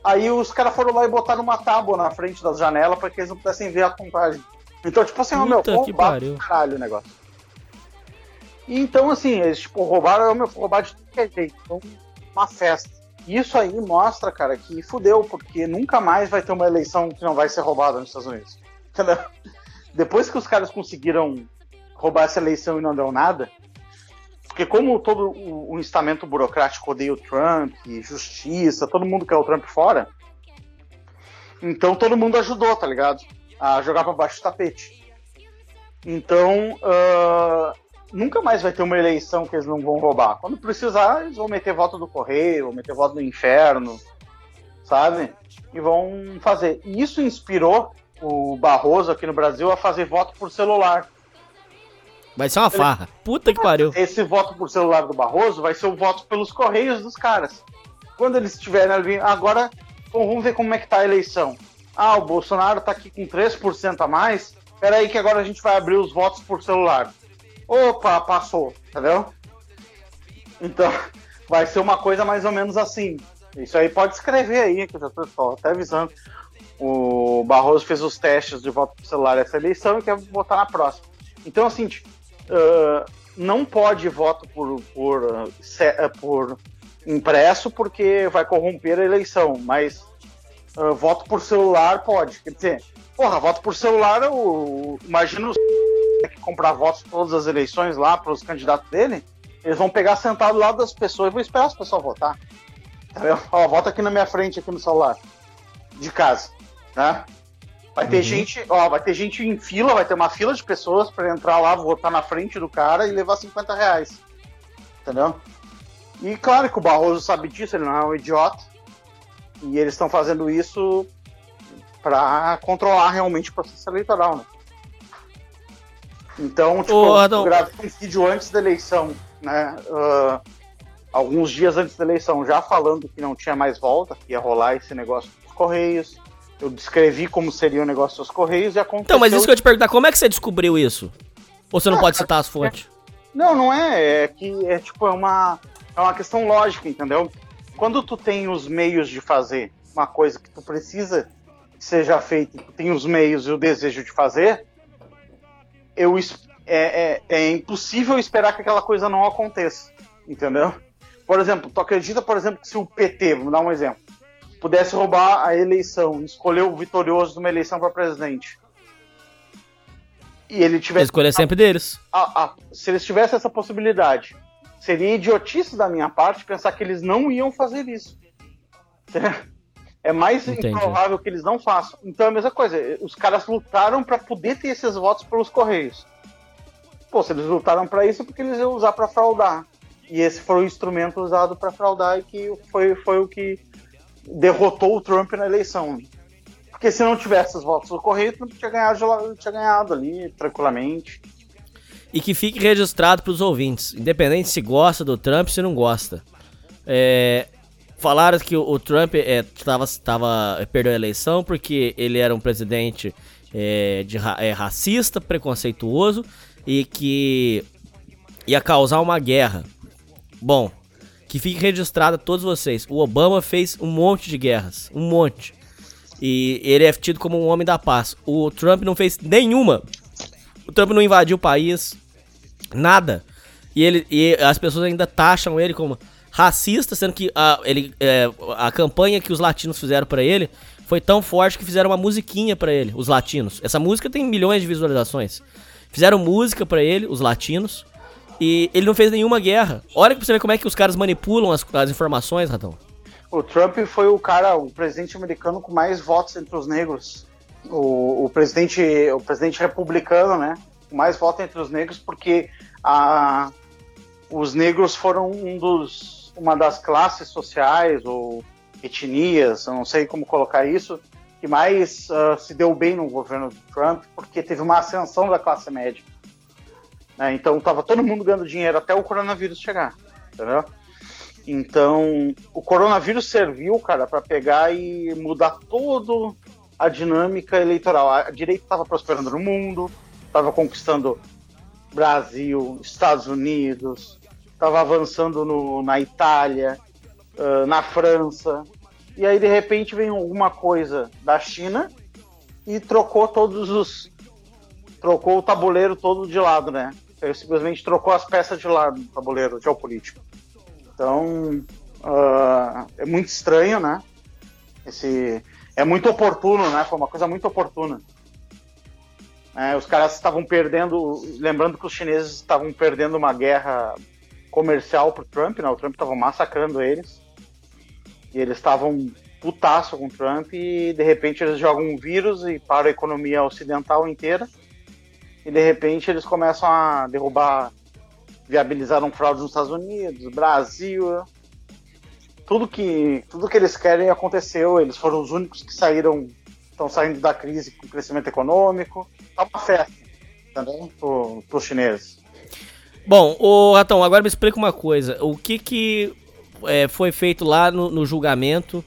Aí os caras foram lá e botaram uma tábua na frente das janelas pra que eles não pudessem ver a contagem. Então, tipo assim, ó, meu, que roubaram pariu. do caralho o negócio. E então, assim, eles, tipo, roubaram, meu, roubaram de tudo que é jeito. Então, uma festa. Isso aí mostra, cara, que fudeu, porque nunca mais vai ter uma eleição que não vai ser roubada nos Estados Unidos. [laughs] Entendeu? Depois que os caras conseguiram roubar essa eleição e não deu nada, porque como todo o, o instamento burocrático odeia o Trump, justiça, todo mundo quer o Trump fora, então todo mundo ajudou, tá ligado? A jogar pra baixo do tapete. Então, ah, nunca mais vai ter uma eleição que eles não vão roubar. Quando precisar, eles vão meter voto do correio, vão meter voto do inferno, sabe? E vão fazer. E isso inspirou o Barroso aqui no Brasil a fazer voto por celular. Vai ser uma farra. Puta que pariu. Esse voto por celular do Barroso vai ser o voto pelos correios dos caras. Quando eles estiverem ali, agora bom, vamos ver como é que tá a eleição. Ah, o Bolsonaro tá aqui com 3% a mais. Peraí que agora a gente vai abrir os votos por celular. Opa, passou, entendeu? Então, [laughs] vai ser uma coisa mais ou menos assim. Isso aí pode escrever aí, que eu já tô até avisando. O Barroso fez os testes de voto por celular essa eleição e quer botar na próxima. Então, assim, ah, não pode voto por, por, ah, por impresso porque vai corromper a eleição, mas ah, voto por celular pode. Quer dizer, porra, voto por celular, o, imagina os [laughs] que comprar votos todas as eleições lá para os candidatos dele, eles vão pegar sentado lá das pessoas e vão esperar as pessoas votar. Ó, vota aqui na minha frente, aqui no celular, de casa, né? Vai ter gente, ó, vai ter gente em fila, vai ter uma fila de pessoas para entrar lá, votar na frente do cara e levar 50 reais. Entendeu? E claro que o Barroso sabe disso, ele não é um idiota. E eles estão fazendo isso para controlar realmente o processo eleitoral, né? Então, tipo, Ô, eu gravei um vídeo antes da eleição, né? ah, alguns dias antes da eleição, já falando que não tinha mais volta, que ia rolar esse negócio dos Correios. Eu descrevi como seria o negócio dos Correios e aconteceu. Então, mas isso que eu te perguntar, como é que você descobriu isso? Ou você não pode citar as fontes? Não, não é. É que é tipo, é uma, é uma questão lógica, entendeu? Quando tu tem os meios de fazer uma coisa que tu precisa que seja feita, tu tem os meios e o desejo de fazer, eu, é, é, é impossível esperar que aquela coisa não aconteça, entendeu? Por exemplo, tu acredita, por exemplo, que se o PT, vamos dar um exemplo, pudesse roubar a eleição, escolher o vitorioso de uma eleição para presidente, e ele A tivesse escolha é sempre deles. a- a- se eles tivessem essa possibilidade, seria idiotice da minha parte pensar que eles não iam fazer isso. [laughs] É mais Entendi. improvável que eles não façam. Então é a mesma coisa. Os caras lutaram para poder ter esses votos pelos correios. Pô, se eles lutaram para isso, é porque eles iam usar para fraudar. E esse foi o instrumento usado para fraudar e que foi, foi o que derrotou o Trump na eleição. Porque se não tivesse os votos do correio, Trump tinha ganhado, tinha ganhado ali tranquilamente. E que fique registrado pros ouvintes, independente se gosta do Trump se não gosta. É, falaram que o, Trump é, tava, perdeu a eleição porque ele era um presidente é, de, é, racista, preconceituoso e que ia causar uma guerra. Bom, que fique registrado a todos vocês. O Obama fez um monte de guerras, um monte. E ele é tido como um homem da paz. O Trump não fez nenhuma. O Trump não invadiu o país, nada. E, ele, e as pessoas ainda taxam ele como racista, sendo que a, ele, é, a campanha que os latinos fizeram pra ele foi tão forte que fizeram uma musiquinha pra ele, os latinos. Essa música tem milhões de visualizações. Fizeram música pra ele, os latinos, e ele não fez nenhuma guerra. Olha pra você ver como é que os caras manipulam as, as informações, Ratão. O Trump foi o cara, o presidente americano com mais votos entre os negros. O, o presidente, o presidente republicano, né? Mais votos entre os negros, porque a, os negros foram um dos, uma das classes sociais ou etnias, eu não sei como colocar isso, que mais ah, se deu bem no governo do Trump, porque teve uma ascensão da classe média. Né? Então estava todo mundo ganhando dinheiro até o coronavírus chegar, entendeu? Então, o coronavírus serviu, cara, para pegar e mudar todo a dinâmica eleitoral. A direita estava prosperando no mundo, estava conquistando Brasil, Estados Unidos, estava avançando no, na Itália, uh, na França, e aí de repente vem alguma coisa da China e trocou todos os. trocou o tabuleiro todo de lado, né? Ele simplesmente trocou as peças de lado do tabuleiro geopolítico. Então, uh, é muito estranho, né? Esse, é muito oportuno, né? Foi uma coisa muito oportuna. É, os caras estavam perdendo, lembrando que os chineses estavam perdendo uma guerra comercial pro Trump, né? O Trump estava massacrando eles. E eles estavam putaço com o Trump e de repente eles jogam um vírus e para a economia ocidental inteira. E de repente eles começam a derrubar, viabilizaram fraude nos Estados Unidos, Brasil. Tudo que, tudo que eles querem aconteceu. Eles foram os únicos que saíram, estão saindo da crise com crescimento econômico. Tá uma festa também para os chineses. Bom, o Ratão, agora me explica uma coisa. O que que é, foi feito lá no, no julgamento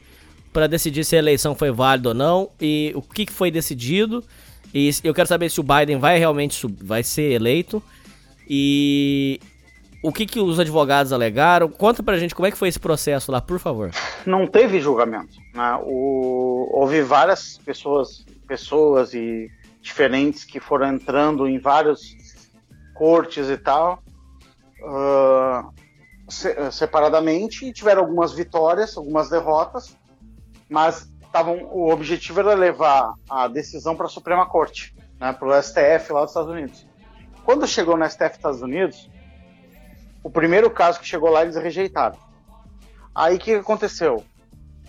para decidir se a eleição foi válida ou não e o que, que foi decidido. E eu quero saber se o Biden vai realmente vai ser eleito e o que, que os advogados alegaram. Conta pra gente como é que foi esse processo lá, por favor. Não teve julgamento. Né? O, houve várias pessoas, pessoas e diferentes que foram entrando em vários cortes e tal. Uh, separadamente e tiveram algumas vitórias, algumas derrotas, mas tavam, o objetivo era levar a decisão para a Suprema Corte, né, para o STF lá dos Estados Unidos. Quando chegou no STF dos Estados Unidos, o primeiro caso que chegou lá eles rejeitaram. Aí o que aconteceu?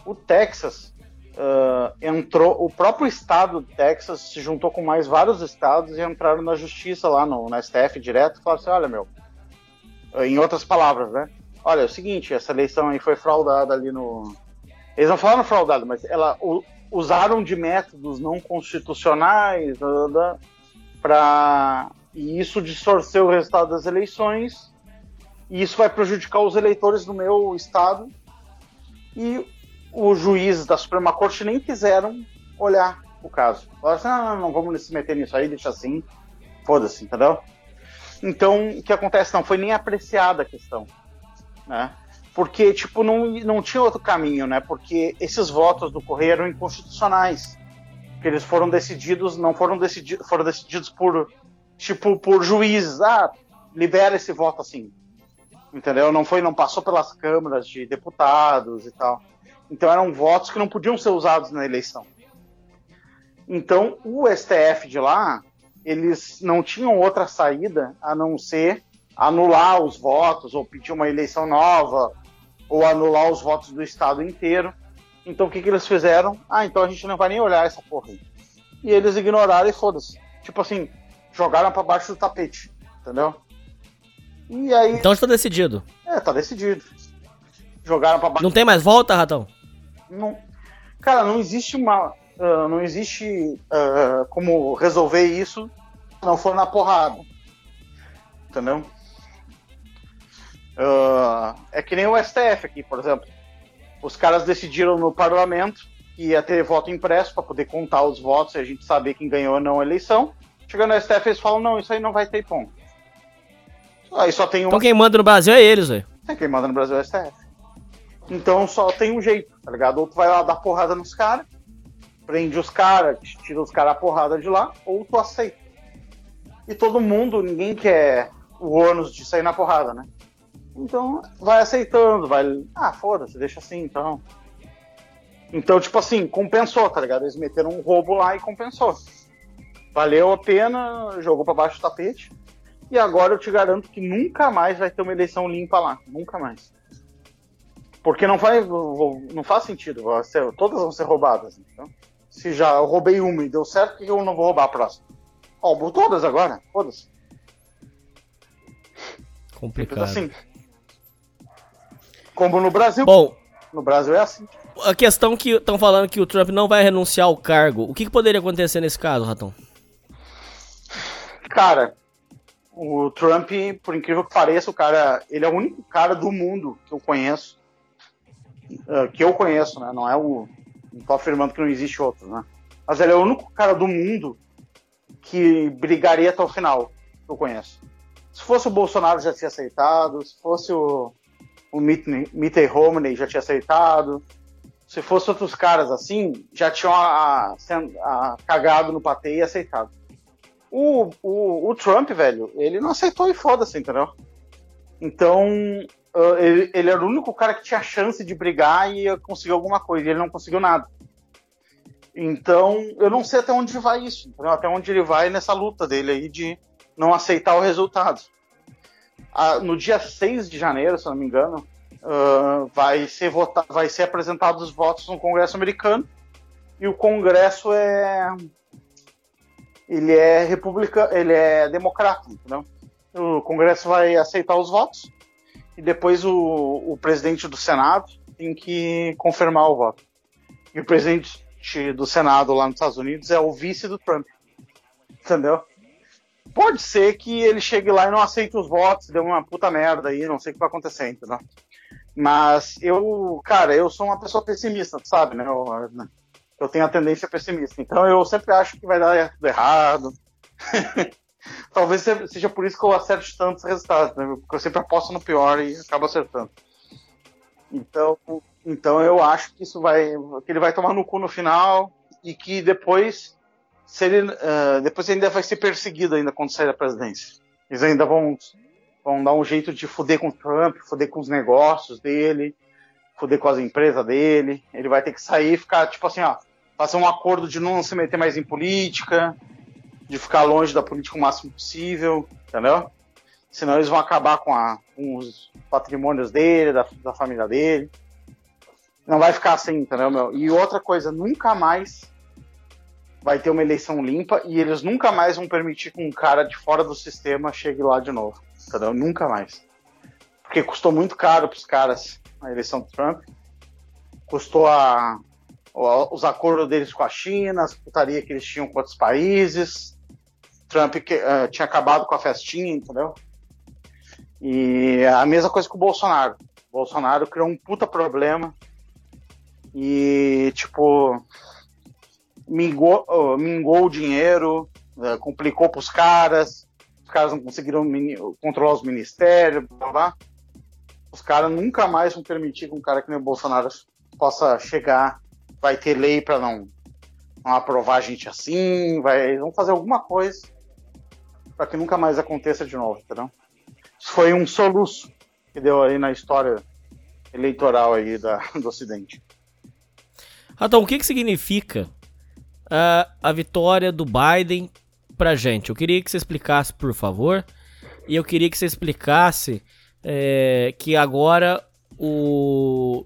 O Texas uh, entrou, o próprio estado do Texas se juntou com mais vários estados e entraram na justiça lá no, no STF direto e falaram assim: olha, meu, em outras palavras, né? Olha, é o seguinte, essa eleição aí foi fraudada ali no. Eles não falaram fraudada, mas ela usaram de métodos não constitucionais para e isso distorceu o resultado das eleições e isso vai prejudicar os eleitores do meu estado e os juízes da Suprema Corte nem quiseram olhar o caso. Falaram assim, não, não, não vamos se meter nisso aí, deixa assim, foda-se, entendeu? Então, o que acontece? Não foi nem apreciada a questão, né? Porque, tipo, não, não tinha outro caminho, né? Porque esses votos do Correio eram inconstitucionais. Eles foram decididos, não foram decididos, foram decididos por, tipo, por juízes. Ah, libera esse voto assim. Entendeu? Não foi, não passou pelas câmaras de deputados e tal. Então eram votos que não podiam ser usados na eleição. Então, o STF de lá eles não tinham outra saída a não ser anular os votos, ou pedir uma eleição nova, ou anular os votos do Estado inteiro. Então o que, que eles fizeram? Ah, então a gente não vai nem olhar essa porra aí. E eles ignoraram e foda-se. Tipo assim, jogaram para baixo do tapete, entendeu? E aí. Então está decidido. É, tá decidido. Jogaram pra baixo. Não tem mais volta, Ratão? Não. Cara, não existe uma uh, não existe uh, como resolver isso se não for na porrada. Entendeu? Uh, é que nem o STF aqui, por exemplo. Os caras decidiram no parlamento que ia ter voto impresso para poder contar os votos e a gente saber quem ganhou ou não a eleição. Chegando no STF, eles falam: não, isso aí não vai ter ponto. Aí só tem um. Então quem manda no Brasil é eles, velho. É, quem manda no Brasil é o STF. Então só tem um jeito, tá ligado? Ou tu vai lá dar porrada nos caras, prende os caras, tira os caras a porrada de lá, ou tu aceita. E todo mundo, ninguém quer o ônus de sair na porrada, né? Então, vai aceitando, vai. Ah, foda-se, deixa assim então. Então, tipo assim, compensou, tá ligado? Eles meteram um roubo lá e compensou. Valeu a pena, jogou para baixo do tapete. E agora eu te garanto que nunca mais vai ter uma eleição limpa lá. Nunca mais. Porque não faz, não faz sentido. Todas vão ser roubadas. Então se já eu roubei uma e deu certo, por que eu não vou roubar a próxima? Roubo todas agora, foda-se. Complicado. assim. Como no Brasil. Bom, no Brasil é assim. A questão que estão falando que o Trump não vai renunciar ao cargo, o que, que poderia acontecer nesse caso, Ratão? Cara, o Trump, por incrível que pareça, o cara, ele é o único cara do mundo que eu conheço, uh, que eu conheço, né? Não é o não tô afirmando que não existe outro, né? Mas ele é o único cara do mundo que brigaria até o final que eu conheço. Se fosse o Bolsonaro já tinha aceitado, se fosse o, o Mitt, Mitt Romney já tinha aceitado, se fosse outros caras assim, já tinham a, a, cagado no patê e aceitado. O, o, o, Trump, velho, ele não aceitou e foda-se, entendeu? Então, uh, ele, ele, era o único cara que tinha chance de brigar e conseguir alguma coisa, e ele não conseguiu nada. Então, eu não sei até onde vai isso, entendeu? até onde ele vai nessa luta dele aí de não aceitar o resultado. Ah, no dia 6 de janeiro, se não me engano, uh, vai, ser votado, vai ser apresentados os votos no Congresso americano, e o Congresso é ele é republicano, ele é democrata, entendeu? O Congresso vai aceitar os votos e depois o, o presidente do Senado tem que confirmar o voto. E o presidente do Senado lá nos Estados Unidos é o vice do Trump, entendeu? Pode ser que ele chegue lá e não aceite os votos, dê uma puta merda aí, não sei o que vai acontecer, entendeu? Mas eu, cara, eu sou uma pessoa pessimista, sabe, né? Eu, eu tenho a tendência pessimista. Então eu sempre acho que vai dar tudo errado. [laughs] Talvez seja por isso que eu acerte tantos resultados, né? Porque eu sempre aposto no pior e acabo acertando. Então, então eu acho que isso vai, que ele vai tomar no cu no final e que depois, ele, uh, depois ainda vai ser perseguido ainda quando sair da presidência. Eles ainda vão, vão dar um jeito de fuder com o Trump, fuder com os negócios dele, fuder com as empresas dele. Ele vai ter que sair e ficar, tipo assim, ó, fazer um acordo de não se meter mais em política, de ficar longe da política o máximo possível, entendeu? Senão eles vão acabar com, a, com os patrimônios dele, da, da família dele. Não vai ficar assim, entendeu, meu? E outra coisa, nunca mais vai ter uma eleição limpa e eles nunca mais vão permitir que um cara de fora do sistema chegue lá de novo, entendeu? Nunca mais. Porque custou muito caro para os caras a eleição do Trump. Custou a, os acordos deles com a China, as putaria que eles tinham com outros países. Trump que, uh, tinha acabado com a festinha, entendeu? E a mesma coisa com o Bolsonaro. O Bolsonaro criou um puta problema e, tipo, mingou, mingou o dinheiro, uh, complicou pros caras, os caras não conseguiram controlar os ministérios, blá blá. Os caras nunca mais vão permitir que um cara que nem o Bolsonaro possa chegar vai ter lei para não, não, aprovar gente assim, vai, vão fazer alguma coisa para que nunca mais aconteça de novo, entendeu? Isso foi um soluço que deu aí na história eleitoral aí da, do Ocidente. Então, o que, que significa a, a vitória do Biden pra gente? Eu queria que você explicasse, por favor, e eu queria que você explicasse é, que agora o,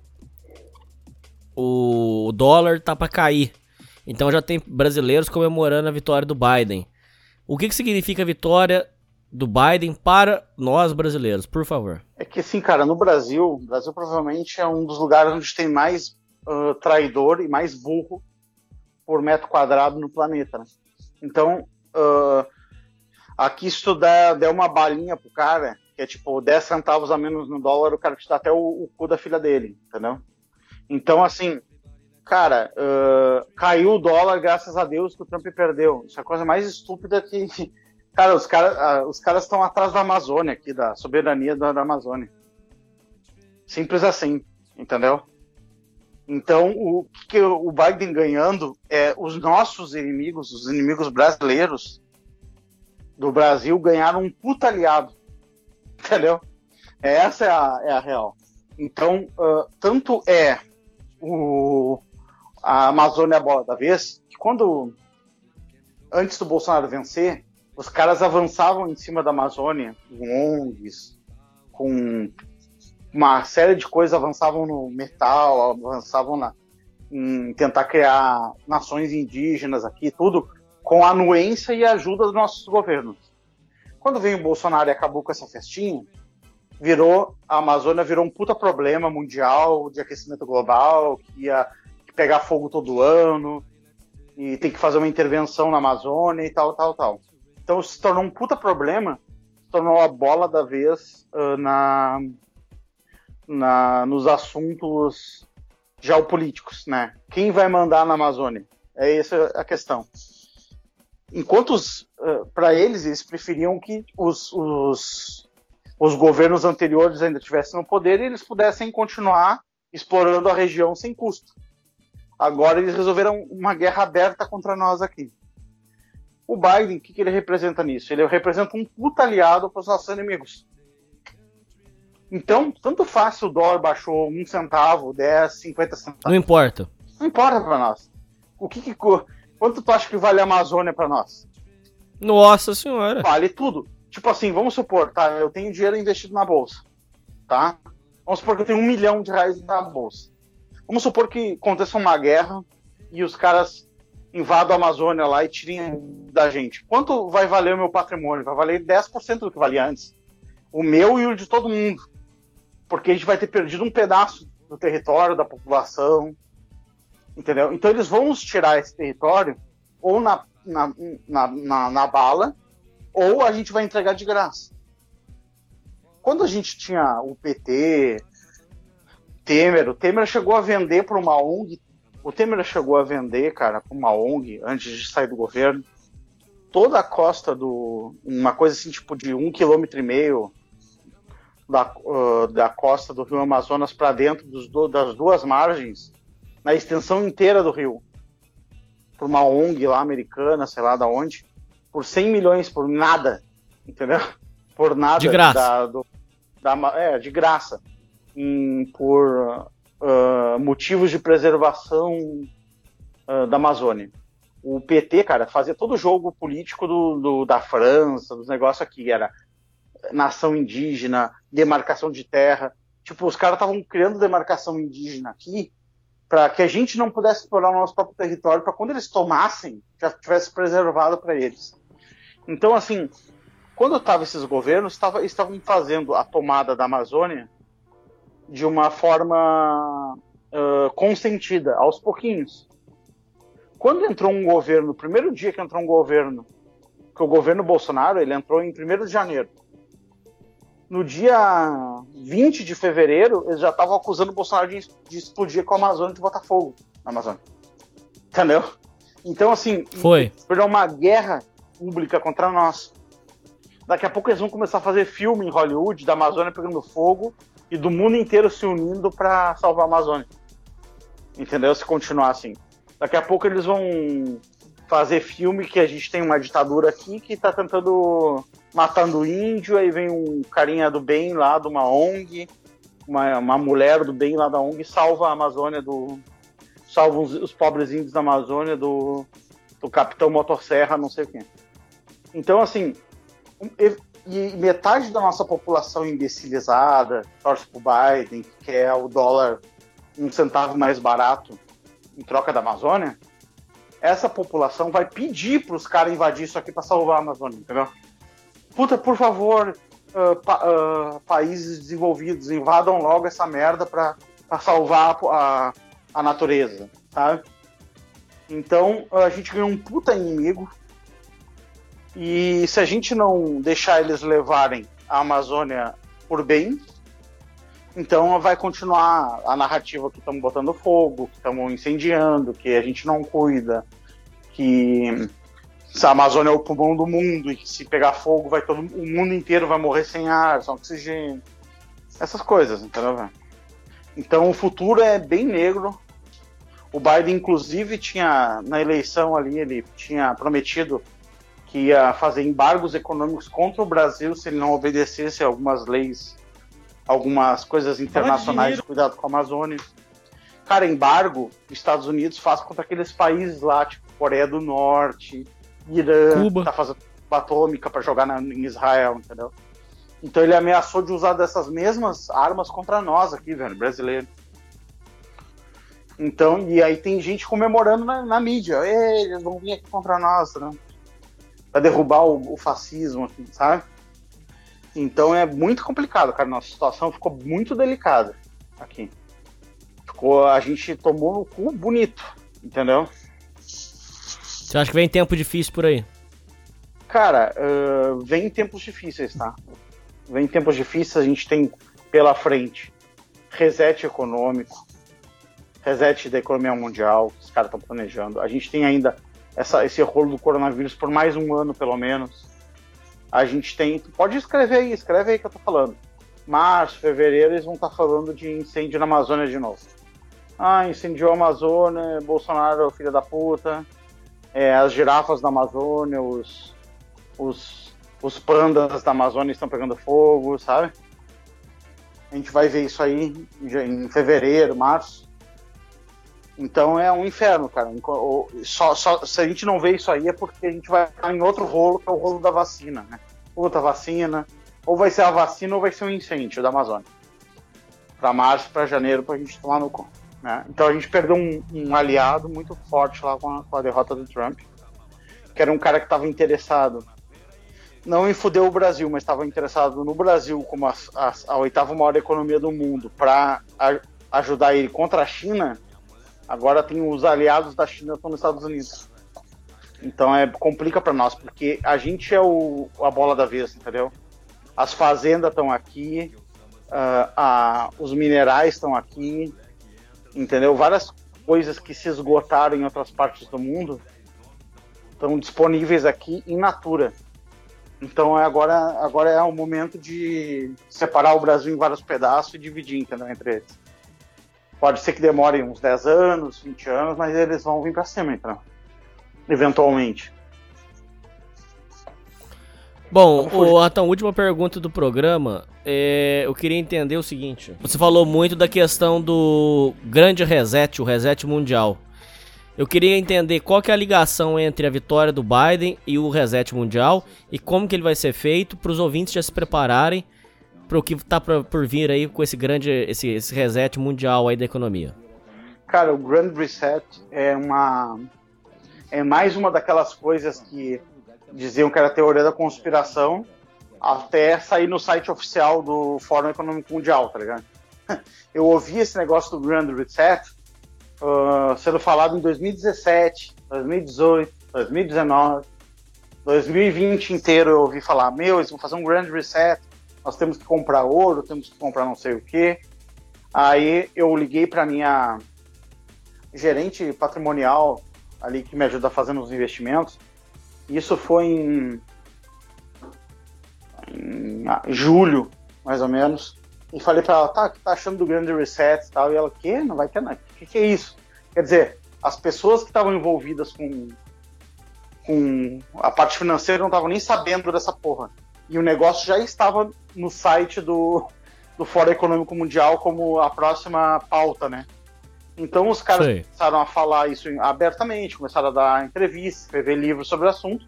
o dólar tá para cair. Então já tem brasileiros comemorando a vitória do Biden. O que, que significa a vitória do Biden para nós brasileiros, por favor? É que assim, cara, no Brasil, o Brasil provavelmente é um dos lugares onde tem mais uh, traidor e mais burro por metro quadrado no planeta. Né? Então, uh, aqui se tu der, der uma balinha pro cara, que é tipo 10 centavos a menos no dólar, o cara te dá até o, o cu da filha dele, entendeu? Então, assim, cara, uh, caiu o dólar graças a Deus que o Trump perdeu. Isso é a coisa mais estúpida que. Cara, os, cara, uh, os caras estão atrás da Amazônia aqui, da soberania da, da Amazônia. Simples assim, entendeu? Então, o que o Biden ganhando é os nossos inimigos, os inimigos brasileiros do Brasil, ganharam um puta aliado. [laughs] Entendeu? Essa é a, é a real. Então, uh, tanto é o, a Amazônia é a bola da vez, que quando, antes do Bolsonaro vencer, os caras avançavam em cima da Amazônia, com ONGs, com uma série de coisas, avançavam no metal, avançavam na, em tentar criar nações indígenas aqui, tudo com a anuência e ajuda dos nossos governos. Quando veio o Bolsonaro e acabou com essa festinha, virou a Amazônia virou um puta problema mundial de aquecimento global, que ia pegar fogo todo ano e tem que fazer uma intervenção na Amazônia e tal, tal, tal. Então se tornou um puta problema, se tornou a bola da vez uh, na, na, nos assuntos geopolíticos, né? Quem vai mandar na Amazônia? É essa a questão. enquanto uh, para eles, eles preferiam que os, os, os governos anteriores ainda tivessem no poder e eles pudessem continuar explorando a região sem custo. Agora eles resolveram uma guerra aberta contra nós aqui. O Biden, o que, que ele representa nisso? Ele representa um puta aliado para os nossos inimigos. Então, tanto faz se o dólar baixou um centavo, 10, 50 centavos. Não importa. Não importa para nós. O que, que quanto tu acha que vale a Amazônia para nós? Nossa senhora. Vale tudo. Tipo assim, vamos supor, tá? Eu tenho dinheiro investido na bolsa, tá? Vamos supor que eu tenho um milhão de reais na bolsa. Vamos supor que aconteça uma guerra e os caras invadam a Amazônia lá e tirem da gente. Quanto vai valer o meu patrimônio? Vai valer 10% do que valia antes. O meu e o de todo mundo. Porque a gente vai ter perdido um pedaço do território, da população. Entendeu? Então eles vão nos tirar esse território ou na, na, na, na, na bala, ou a gente vai entregar de graça. Quando a gente tinha o PT, Temer, o Temer chegou a vender para uma ONG, o Temer chegou a vender, cara, para uma ONG antes de sair do governo, toda a costa do, uma coisa assim tipo de um quilômetro e meio da, uh, da costa do Rio Amazonas para dentro dos, do, das duas margens, na extensão inteira do rio, para uma ONG lá americana, sei lá da onde, por 100 milhões por nada, entendeu? [laughs] Por nada. De graça. Da, do, da, é, de graça. Em, por uh, motivos de preservação uh, da Amazônia. O PT, cara, fazia todo o jogo político do, do, da França, dos negócios aqui. Era nação indígena, demarcação de terra. Tipo, os caras estavam criando demarcação indígena aqui para que a gente não pudesse explorar o nosso próprio território, para quando eles tomassem, já tivesse preservado para eles. Então, assim, quando estavam esses governos, tava, estavam fazendo a tomada da Amazônia de uma forma uh, consentida, aos pouquinhos. Quando entrou um governo, no primeiro dia que entrou um governo, que o governo Bolsonaro, ele entrou em 1 de janeiro no dia 20 de fevereiro, eles já estavam acusando o Bolsonaro de, de, explodir com a Amazônia de Botafogo na Amazônia. Entendeu? Então, assim, foi uma guerra pública contra nós. Daqui a pouco eles vão começar a fazer filme em Hollywood da Amazônia pegando fogo e do mundo inteiro se unindo para salvar a Amazônia. Entendeu? Se continuar assim. Daqui a pouco eles vão fazer filme que a gente tem uma ditadura aqui que está tentando matando índio, aí vem um carinha do bem lá de uma ONG, uma, uma mulher do bem lá da ONG salva a Amazônia do salva os, os pobres índios da Amazônia do, do capitão motosserra, não sei o quê. Então assim, e metade da nossa população imbecilizada torce pro Biden, que quer o dólar um centavo mais barato em troca da Amazônia, essa população vai pedir para os caras invadir isso aqui para salvar a Amazônia, entendeu? Puta, por favor, uh, pa, uh, países desenvolvidos, invadam logo essa merda para salvar a, a natureza, sabe? Então a gente ganhou um puta inimigo. E se a gente não deixar eles levarem a Amazônia por bem, então vai continuar a narrativa que estamos botando fogo, que estamos incendiando, que a gente não cuida, que a Amazônia é o pulmão do mundo e que se pegar fogo vai todo o mundo inteiro vai morrer sem ar, sem oxigênio. Essas coisas, entendeu? Então o futuro é bem negro. O Biden inclusive tinha na eleição ali ele tinha prometido que ia fazer embargos econômicos contra o Brasil se ele não obedecesse algumas leis algumas coisas internacionais de cuidado com a Amazônia. Cara, embargo, Estados Unidos faz contra aqueles países lá, tipo Coreia do Norte, Irã, Cuba. tá fazendo bomba atômica para jogar na, em Israel, entendeu? Então ele ameaçou de usar dessas mesmas armas contra nós aqui, velho, brasileiro. Então, e aí tem gente comemorando na, na mídia. Eles vão vir aqui contra nós, né? Pra derrubar o, o fascismo, aqui, sabe? Então é muito complicado, cara. Nossa situação ficou muito delicada aqui. Ficou, a gente tomou no cu bonito, entendeu? Você acha que vem tempo difícil por aí? Cara, uh, vem tempos difíceis, tá? Vem tempos difíceis, a gente tem pela frente reset econômico, reset da economia mundial, que os caras estão planejando. A gente tem ainda essa, esse rolo do coronavírus por mais um ano, pelo menos. A gente tem. Pode escrever aí, escreve aí que eu tô falando. Março, fevereiro, eles vão estar tá falando de incêndio na Amazônia de novo. Ah, incendiou a Amazônia, Bolsonaro, filho da puta. É, as girafas da Amazônia, os, os, os pandas da Amazônia estão pegando fogo, sabe? A gente vai ver isso aí em fevereiro, março. Então é um inferno, cara. Só, só, se a gente não vê isso aí é porque a gente vai em outro rolo, que é o rolo da vacina, né? Outra vacina. Ou vai ser a vacina ou vai ser um incêndio da Amazônia. Para março, para janeiro, para a gente tomar no cu. Né? Então a gente perdeu um, um, aliado muito forte lá com a, com a derrota do Trump, que era um cara que estava interessado não em fuder o Brasil, mas estava interessado no Brasil como a, a, a, oitava maior economia do mundo para ajudar ele contra a China Agora tem os aliados da China estão nos Estados Unidos. Então é complica para nós, porque a gente é o, a bola da vez, entendeu? As fazendas estão aqui, uh, a, os minerais estão aqui, entendeu? Várias coisas que se esgotaram em outras partes do mundo estão disponíveis aqui em natura. Então é agora, agora é o momento de separar o Brasil em vários pedaços e dividir entendeu, entre eles. Pode ser que demore uns 10 anos, 20 anos, mas eles vão vir para cima, então. Eventualmente. Bom, o, então, última pergunta do programa. É, eu queria entender o seguinte. Você falou muito da questão do grande reset, o reset mundial. Eu queria entender qual que é a ligação entre a vitória do Biden e o reset mundial e como que ele vai ser feito para os ouvintes já se prepararem para o que está por vir aí com esse grande esse, esse reset mundial aí da economia? Cara, o Grand Reset é uma é mais uma daquelas coisas que diziam que era teoria da conspiração até sair no site oficial do Fórum Econômico Mundial, tá ligado? [laughs] Eu ouvi esse negócio do Grand Reset uh, sendo falado em 2017, 2018, 2019, 2020 inteiro eu ouvi falar, meu, eles vão fazer um Grand Reset, nós temos que comprar ouro, temos que comprar não sei o quê. Aí eu liguei para minha gerente patrimonial ali que me ajuda fazendo os investimentos. Isso foi em, em julho, mais ou menos. E falei para ela, tá, tá achando do grande reset e tal? E ela, que? Não vai ter nada. O que, que é isso? Quer dizer, as pessoas que estavam envolvidas com, com a parte financeira não estavam nem sabendo dessa porra e o negócio já estava no site do, do Fórum Econômico Mundial como a próxima pauta, né? Então os caras Sei. começaram a falar isso abertamente, começaram a dar entrevistas, escrever livros sobre o assunto.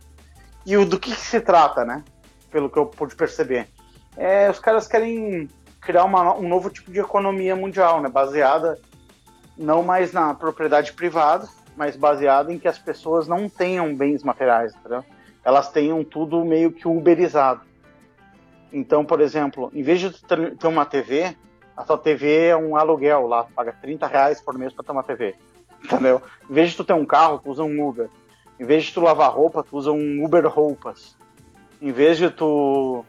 E o, do que, que se trata, né? Pelo que eu pude perceber. É, os caras querem criar uma, um novo tipo de economia mundial, né? Baseada não mais na propriedade privada, mas baseada em que as pessoas não tenham bens materiais, entendeu? Elas tenham tudo meio que uberizado. Então, por exemplo, em vez de ter uma TV, a sua TV é um aluguel lá, tu paga 30 reais por mês para ter uma TV. [laughs] Entendeu? Em vez de tu ter um carro, tu usa um Uber. Em vez de tu lavar roupa, tu usa um Uber Roupas. Em vez de tu,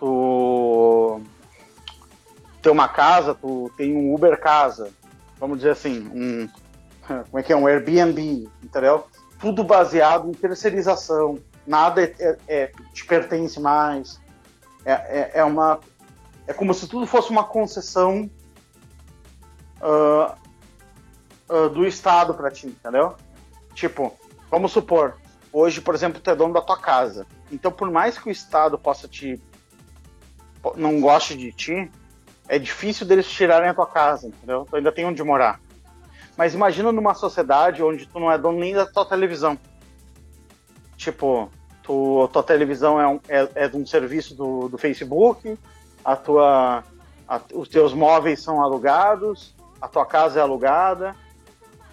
tu ter uma casa, tu tem um Uber Casa. Vamos dizer assim, um [laughs] como é que é um Airbnb, entendeu? Tudo baseado em terceirização. Nada é, é, é te pertence mais é, é, é, uma. É como se tudo fosse uma concessão uh, uh, do Estado para ti, entendeu? Tipo, vamos supor, hoje, por exemplo, tu é dono da tua casa. Então, por mais que o Estado possa te. não goste de ti, é difícil deles tirarem a tua casa, entendeu? Tu ainda tem onde morar. Mas imagina numa sociedade onde tu não é dono nem da tua televisão. Tipo, tu, a tua televisão é, um, é, é de um serviço do, do Facebook, a tua, a, os teus móveis são alugados, a tua casa é alugada,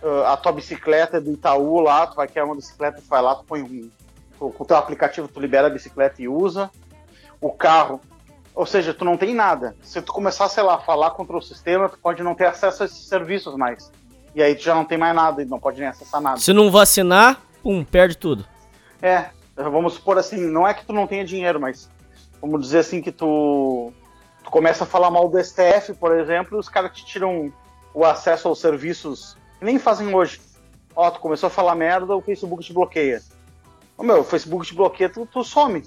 uh, a tua bicicleta é do Itaú lá, tu vai querer uma bicicleta, tu vai lá, tu põe um, com o teu aplicativo, tu libera a bicicleta e usa, o carro, ou seja, tu não tem nada. Se tu começar, sei lá, a falar contra o sistema, tu pode não ter acesso a esses serviços mais. E aí tu já não tem mais nada e não pode nem acessar nada. Se não vacinar, pum, perde tudo. É, vamos supor assim, não é que tu não tenha dinheiro, mas vamos dizer assim que tu, tu começa a falar mal do STF, por exemplo, e os caras te tiram o acesso aos serviços que nem fazem hoje. Ó, tu começou a falar merda, o Facebook te bloqueia. Ô, meu, o Facebook te bloqueia, tu, tu some.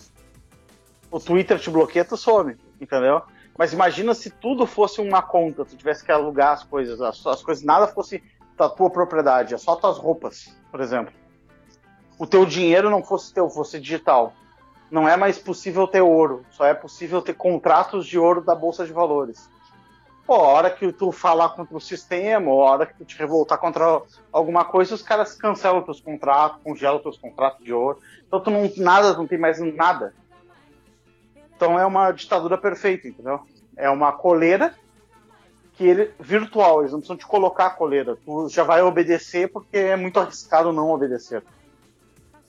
O Twitter te bloqueia, tu some, entendeu? Mas imagina se tudo fosse uma conta, tu tivesse que alugar as coisas, as, as coisas, nada fosse da tua propriedade, é só tuas roupas, por exemplo. O teu dinheiro não fosse teu, fosse digital. Não é mais possível ter ouro, só é possível ter contratos de ouro da Bolsa de Valores. Pô, a hora que tu falar contra o sistema, ou a hora que tu te revoltar contra alguma coisa, os caras cancelam teus contratos, congelam teus contratos de ouro. Então tu não nada, não tem mais nada. Então é uma ditadura perfeita, entendeu? É uma coleira que ele virtual, eles não precisam te colocar a coleira. Tu já vai obedecer porque é muito arriscado não obedecer.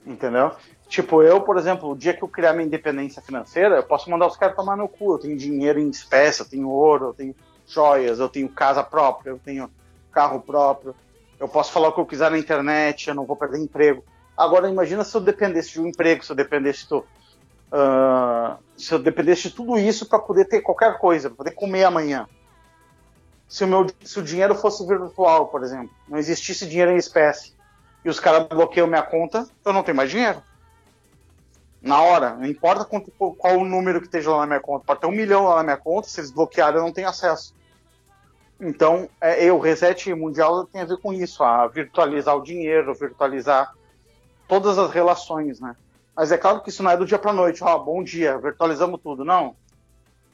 Entendeu? Tipo, eu, por exemplo, o dia que eu criar minha independência financeira, eu posso mandar os caras tomar no cu. Eu tenho dinheiro em espécie, eu tenho ouro, eu tenho joias, eu tenho casa própria, eu tenho carro próprio, eu posso falar o que eu quiser na internet, eu não vou perder emprego. Agora, imagina se eu dependesse de um emprego, se eu dependesse do, uh, se eu dependesse de tudo isso para poder ter qualquer coisa, para poder comer amanhã. Se o, meu, se o dinheiro fosse virtual, por exemplo, não existisse dinheiro em espécie, e os caras bloqueiam minha conta, eu não tenho mais dinheiro. Na hora, não importa quanto, qual o número que esteja lá na minha conta, pode ter um milhão lá na minha conta, se eles bloquearem eu não tenho acesso. Então, é, eu, reset mundial tem a ver com isso, a virtualizar o dinheiro, virtualizar todas as relações, né? Mas é claro que isso não é do dia para noite, ó, bom dia, virtualizamos tudo, não.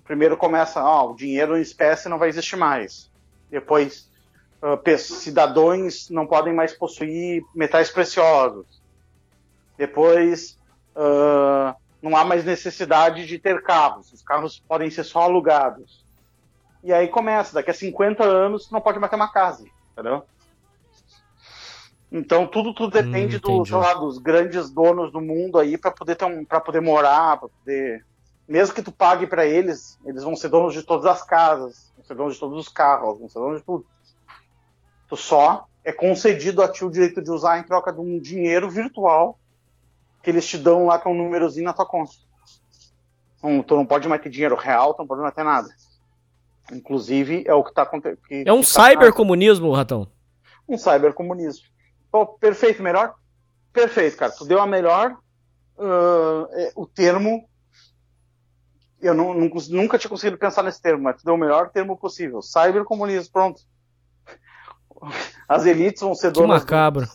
Primeiro começa, ó, o dinheiro em espécie não vai existir mais. Depois, uh, cidadãos não podem mais possuir metais preciosos. Depois, uh, não há mais necessidade de ter carros, os carros podem ser só alugados. E aí começa, daqui a 50 anos, tu não pode mais ter uma casa, entendeu? Então tudo, tudo depende hum, do, lá, dos grandes donos do mundo aí para poder ter um, para poder morar, para poder mesmo que tu pague para eles, eles vão ser donos de todas as casas, vão ser donos de todos os carros, vão ser donos de tudo. Só é concedido a ti o direito de usar em troca de um dinheiro virtual que eles te dão lá com um númerozinho na tua conta. Então, tu não pode mais ter dinheiro real, tu não pode mais ter nada. Inclusive, é o que está acontecendo. É um tá cybercomunismo, Ratão. Um cybercomunismo. Pô, perfeito, melhor? Perfeito, cara. Tu deu a melhor. Uh, o termo. Eu não, não, nunca tinha conseguido pensar nesse termo, mas tu deu o melhor termo possível. Cybercomunismo, pronto. As elites vão ser donas. Que macabro.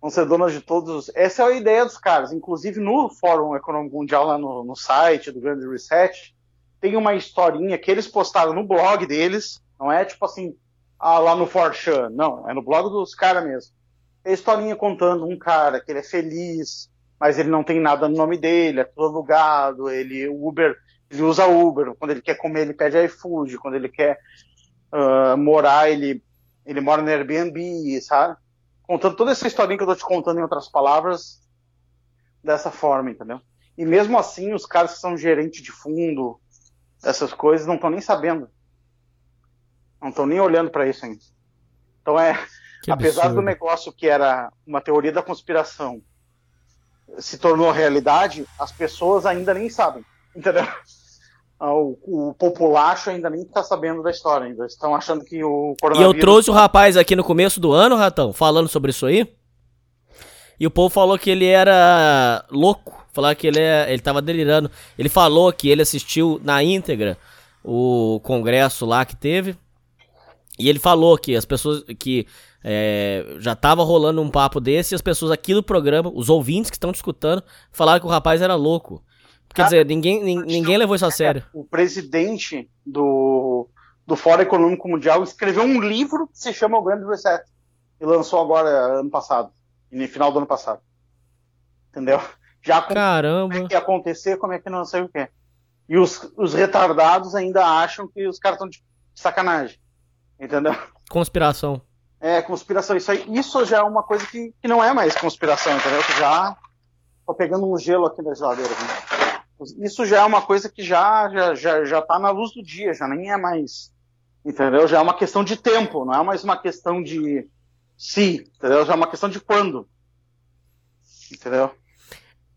vão ser donas de todos. Essa é a ideia dos caras. Inclusive no Fórum Econômico Mundial, lá no, no site do Grande Reset, tem uma historinha que eles postaram no blog deles, não é tipo assim, ah, lá no Forchan, não, é no blog dos caras mesmo. É historinha contando um cara que ele é feliz, mas ele não tem nada no nome dele, é tudo alugado, ele Uber, ele usa Uber, quando ele quer comer ele pede iFood, quando ele quer uh, morar ele ele mora no Airbnb, sabe? Contando toda essa historinha que eu tô te contando em outras palavras, dessa forma, entendeu? E mesmo assim, os caras que são gerentes de fundo, essas coisas não estão nem sabendo. Não estão nem olhando para isso ainda. Então é, que apesar do negócio que era uma teoria da conspiração se tornou realidade, as pessoas ainda nem sabem, entendeu? O, o populacho ainda nem está sabendo da história, ainda estão achando que o coronavírus... E eu trouxe o rapaz aqui no começo do ano, Ratão, falando sobre isso aí, e o povo falou que ele era louco, Falar que ele, é, ele tava delirando. Ele falou que ele assistiu na íntegra o congresso lá que teve. E ele falou que as pessoas que é, já tava rolando um papo desse e as pessoas aqui do programa, os ouvintes que estão escutando, falaram que o rapaz era louco. Quer dizer, ninguém, ninguém levou isso a sério. O presidente do, do Fórum Econômico Mundial escreveu um livro que se chama O Grande Reset. E lançou agora, ano passado. No final do ano passado. Entendeu? Já Caramba. como é que ia acontecer, como é que não sei o que. E os, os retardados ainda acham que os caras estão de sacanagem. Entendeu? Conspiração. É, conspiração. Isso, aí, isso já é uma coisa que, que não é mais conspiração, entendeu? Que já. Tô pegando um gelo aqui na geladeira. Né? Isso já é uma coisa que já, já, já, já tá na luz do dia, já nem é mais. Entendeu? Já é uma questão de tempo, não é mais uma questão de se, entendeu? Já é uma questão de quando. Entendeu?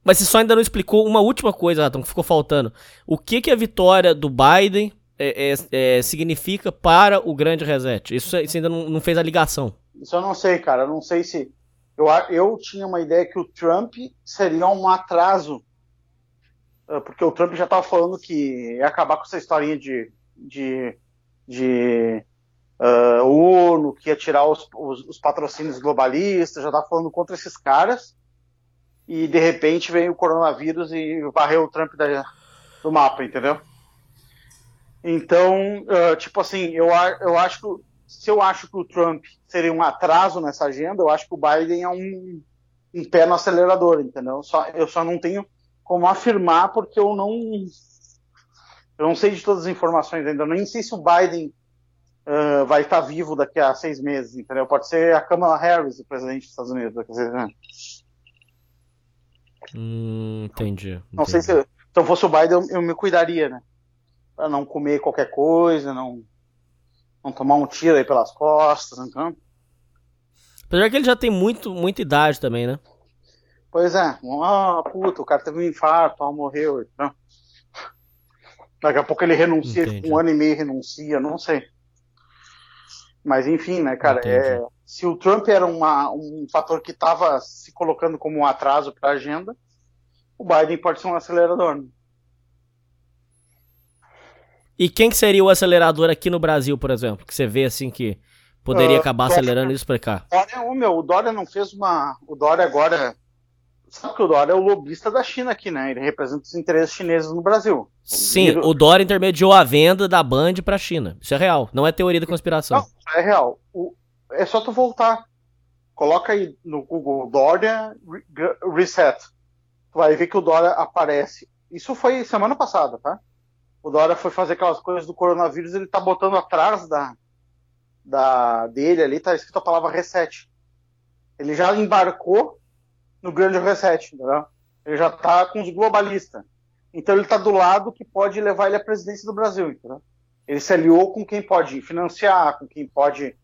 Mas você só ainda não explicou uma última coisa, Raton, que ficou faltando. O que, que a vitória do Biden é, é, é, significa para o grande reset? Isso, isso ainda não, não, fez a ligação. Isso eu não sei, cara. Eu não sei se. Eu, eu tinha uma ideia que o Trump seria um atraso, porque o Trump já estava falando que ia acabar com essa historinha de, de, de uh, ONU, que ia tirar os, os, os patrocínios globalistas, já estava falando contra esses caras, e de repente vem o coronavírus e varreu o Trump da, do mapa, entendeu? Então, uh, tipo assim, eu, eu acho que se eu acho que o Trump seria um atraso nessa agenda, eu acho que o Biden é um, um pé no acelerador, entendeu? Só, eu só não tenho como afirmar porque eu não eu não sei de todas as informações ainda. Eu nem sei se o Biden uh, vai estar vivo daqui a seis meses, entendeu? Pode ser a Kamala Harris, o presidente dos Estados Unidos. Quer dizer, né? hum, entendi. Não entendi. sei se, eu fosse o Biden, eu, eu me cuidaria, né? Pra não comer qualquer coisa, não, não tomar um tiro aí pelas costas, então. Apesar que ele já tem muito, muita idade também, né? Pois é, ah, puta, o cara teve um infarto, ah, morreu, então. Daqui a pouco ele renuncia, Entendi. um ano e meio renuncia, não sei. Mas enfim, né, cara, é, se o Trump era uma, um fator que estava se colocando como um atraso para a agenda, o Biden pode ser um acelerador. Né? E quem que seria o acelerador aqui no Brasil, por exemplo? Que você vê assim que poderia Ah, acabar Dória. acelerando isso pra cá. Dória, meu, o Dória não fez uma. O Dória agora. Sabe que o Dória é o lobista da China aqui, né? Ele representa os interesses chineses no Brasil. Sim, vírus- o Dória intermediou a venda da Band pra China. Isso é real, não é teoria da conspiração. Não, isso é real. O- é só tu voltar. Coloca aí no Google Dória Reset. Tu vai ver que o Dória aparece. Isso foi semana passada, tá? O Dória foi fazer aquelas coisas do coronavírus, ele tá botando atrás da, da dele ali, tá escrito a palavra reset. Ele já embarcou no grande reset, entendeu? Ele já tá com os globalistas. Então ele tá do lado que pode levar ele à presidência do Brasil, entendeu? Ele se aliou com quem pode financiar, com quem pode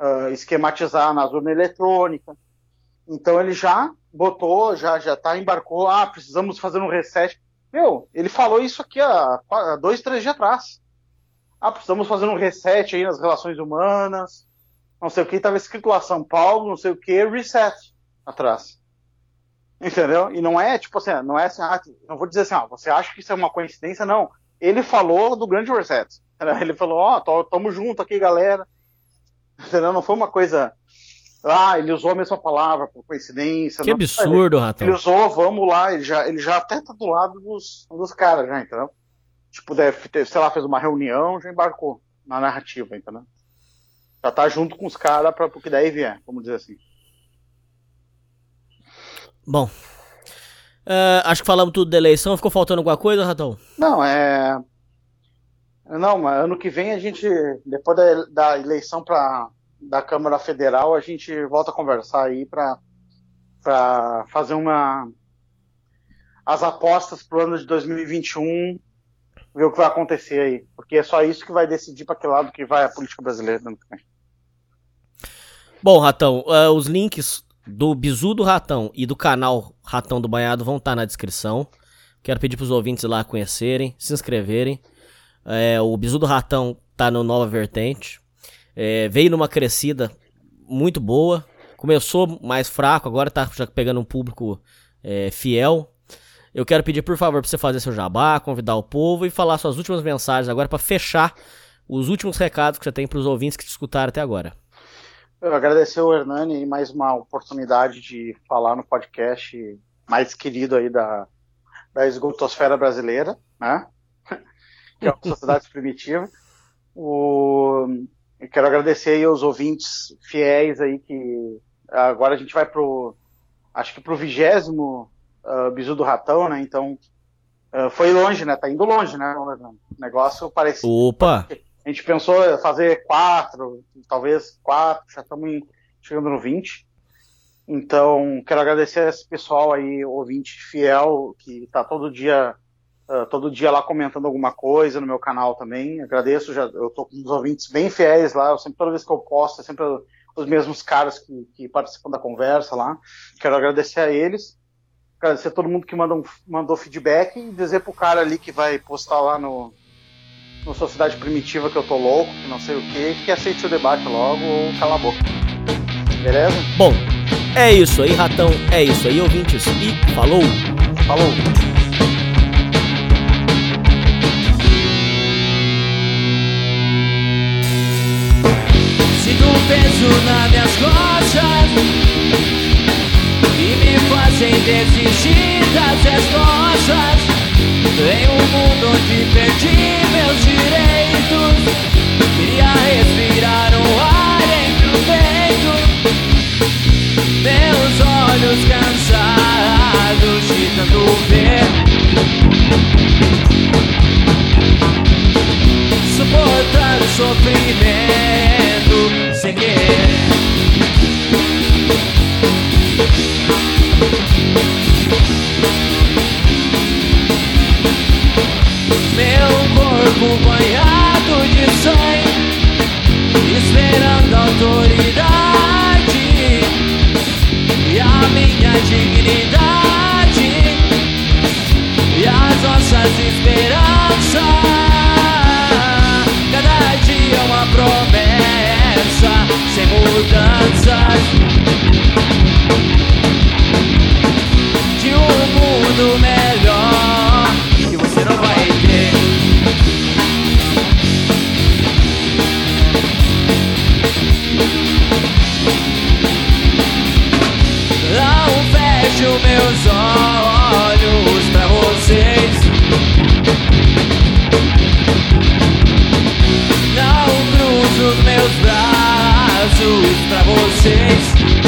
ah, esquematizar nas urnas eletrônicas. Então ele já botou, já já tá embarcou. Ah, precisamos fazer um reset. Meu, ele falou isso aqui há, há dois, três dias atrás. Ah, precisamos fazer um reset aí nas relações humanas. Não sei o que, estava escrito lá São Paulo, não sei o que, reset atrás. Entendeu? E não é tipo assim, não é assim, ah, não vou dizer assim, ah, você acha que isso é uma coincidência? Não. Ele falou do grande reset. entendeu? [laughs] Ele falou, ó, oh, tamo junto aqui, galera. Entendeu? Não foi uma coisa. Ah, ele usou a mesma palavra por coincidência. Que não. absurdo, Ele Ratão. usou, vamos lá, ele já, ele já até tá do lado dos, dos caras, já, entendeu? Tipo, deve ter, sei lá, fez uma reunião, já embarcou na narrativa, entendeu? Já tá junto com os caras porque daí vier, vamos dizer assim. Bom, é, acho que falamos tudo da eleição. Ficou faltando alguma coisa, Ratão? Não, é. Não, mas ano que vem a gente, depois da, da eleição pra, da Câmara Federal, a gente volta a conversar aí pra, pra fazer uma. as apostas pro ano de 2021, ver o que vai acontecer aí. Porque é só isso que vai decidir pra que lado que vai a política brasileira. Bom, Ratão, é, os links do Bizu do Ratão e do canal Ratão do Banhado vão estar na descrição. Quero pedir pros ouvintes lá conhecerem, se inscreverem. É, o Bizu do Ratão tá no Nova Vertente. É, veio numa crescida muito boa. Começou mais fraco, agora tá já pegando um público é, fiel. Eu quero pedir, por favor, pra você fazer seu jabá, convidar o povo e falar suas últimas mensagens agora pra fechar os últimos recados que você tem pros ouvintes que te escutaram até agora. Eu agradecer ao Hernani e mais uma oportunidade de falar no podcast mais querido aí da, da esgotosfera brasileira, né? [laughs] que é a Sociedade Primitiva. O, eu quero agradecer aí aos ouvintes fiéis aí que agora a gente vai pro acho que pro vigésimo uh, Bisu do Ratão, né? Então uh, foi longe, né? Tá indo longe, né? O negócio parece Opa! A gente pensou em fazer quatro, talvez quatro, já estamos chegando no 20. Então, quero agradecer a esse pessoal aí, ouvinte fiel, que está todo dia, ah, todo dia lá comentando alguma coisa no meu canal também. Agradeço, já, eu tô com uns ouvintes bem fiéis lá, eu sempre, toda vez que eu posto, é sempre os mesmos caras que, que participam da conversa lá. Quero agradecer a eles, agradecer a todo mundo que mandou, mandou feedback e dizer pro cara ali que vai postar lá no, no Sociedade Primitiva que eu tô louco, que não sei o que, que aceite o debate logo ou cala a boca. Beleza? Bom, É isso aí, ratão. É isso aí, ouvintes. E falou! Falou! Sinto um peso nas minhas costas E me fazem desistir das respostas Em um mundo onde perdi meus direitos Queria respirar o ar entre o peito Meus olhos cansados de tanto ver. Suportar o sofrimento sem querer banhado de sangue Esperando a autoridade E a minha dignidade E as nossas esperanças. Cada dia uma promessa Sem mudanças fecho meus olhos pra vocês. Não cruzo meus braços pra vocês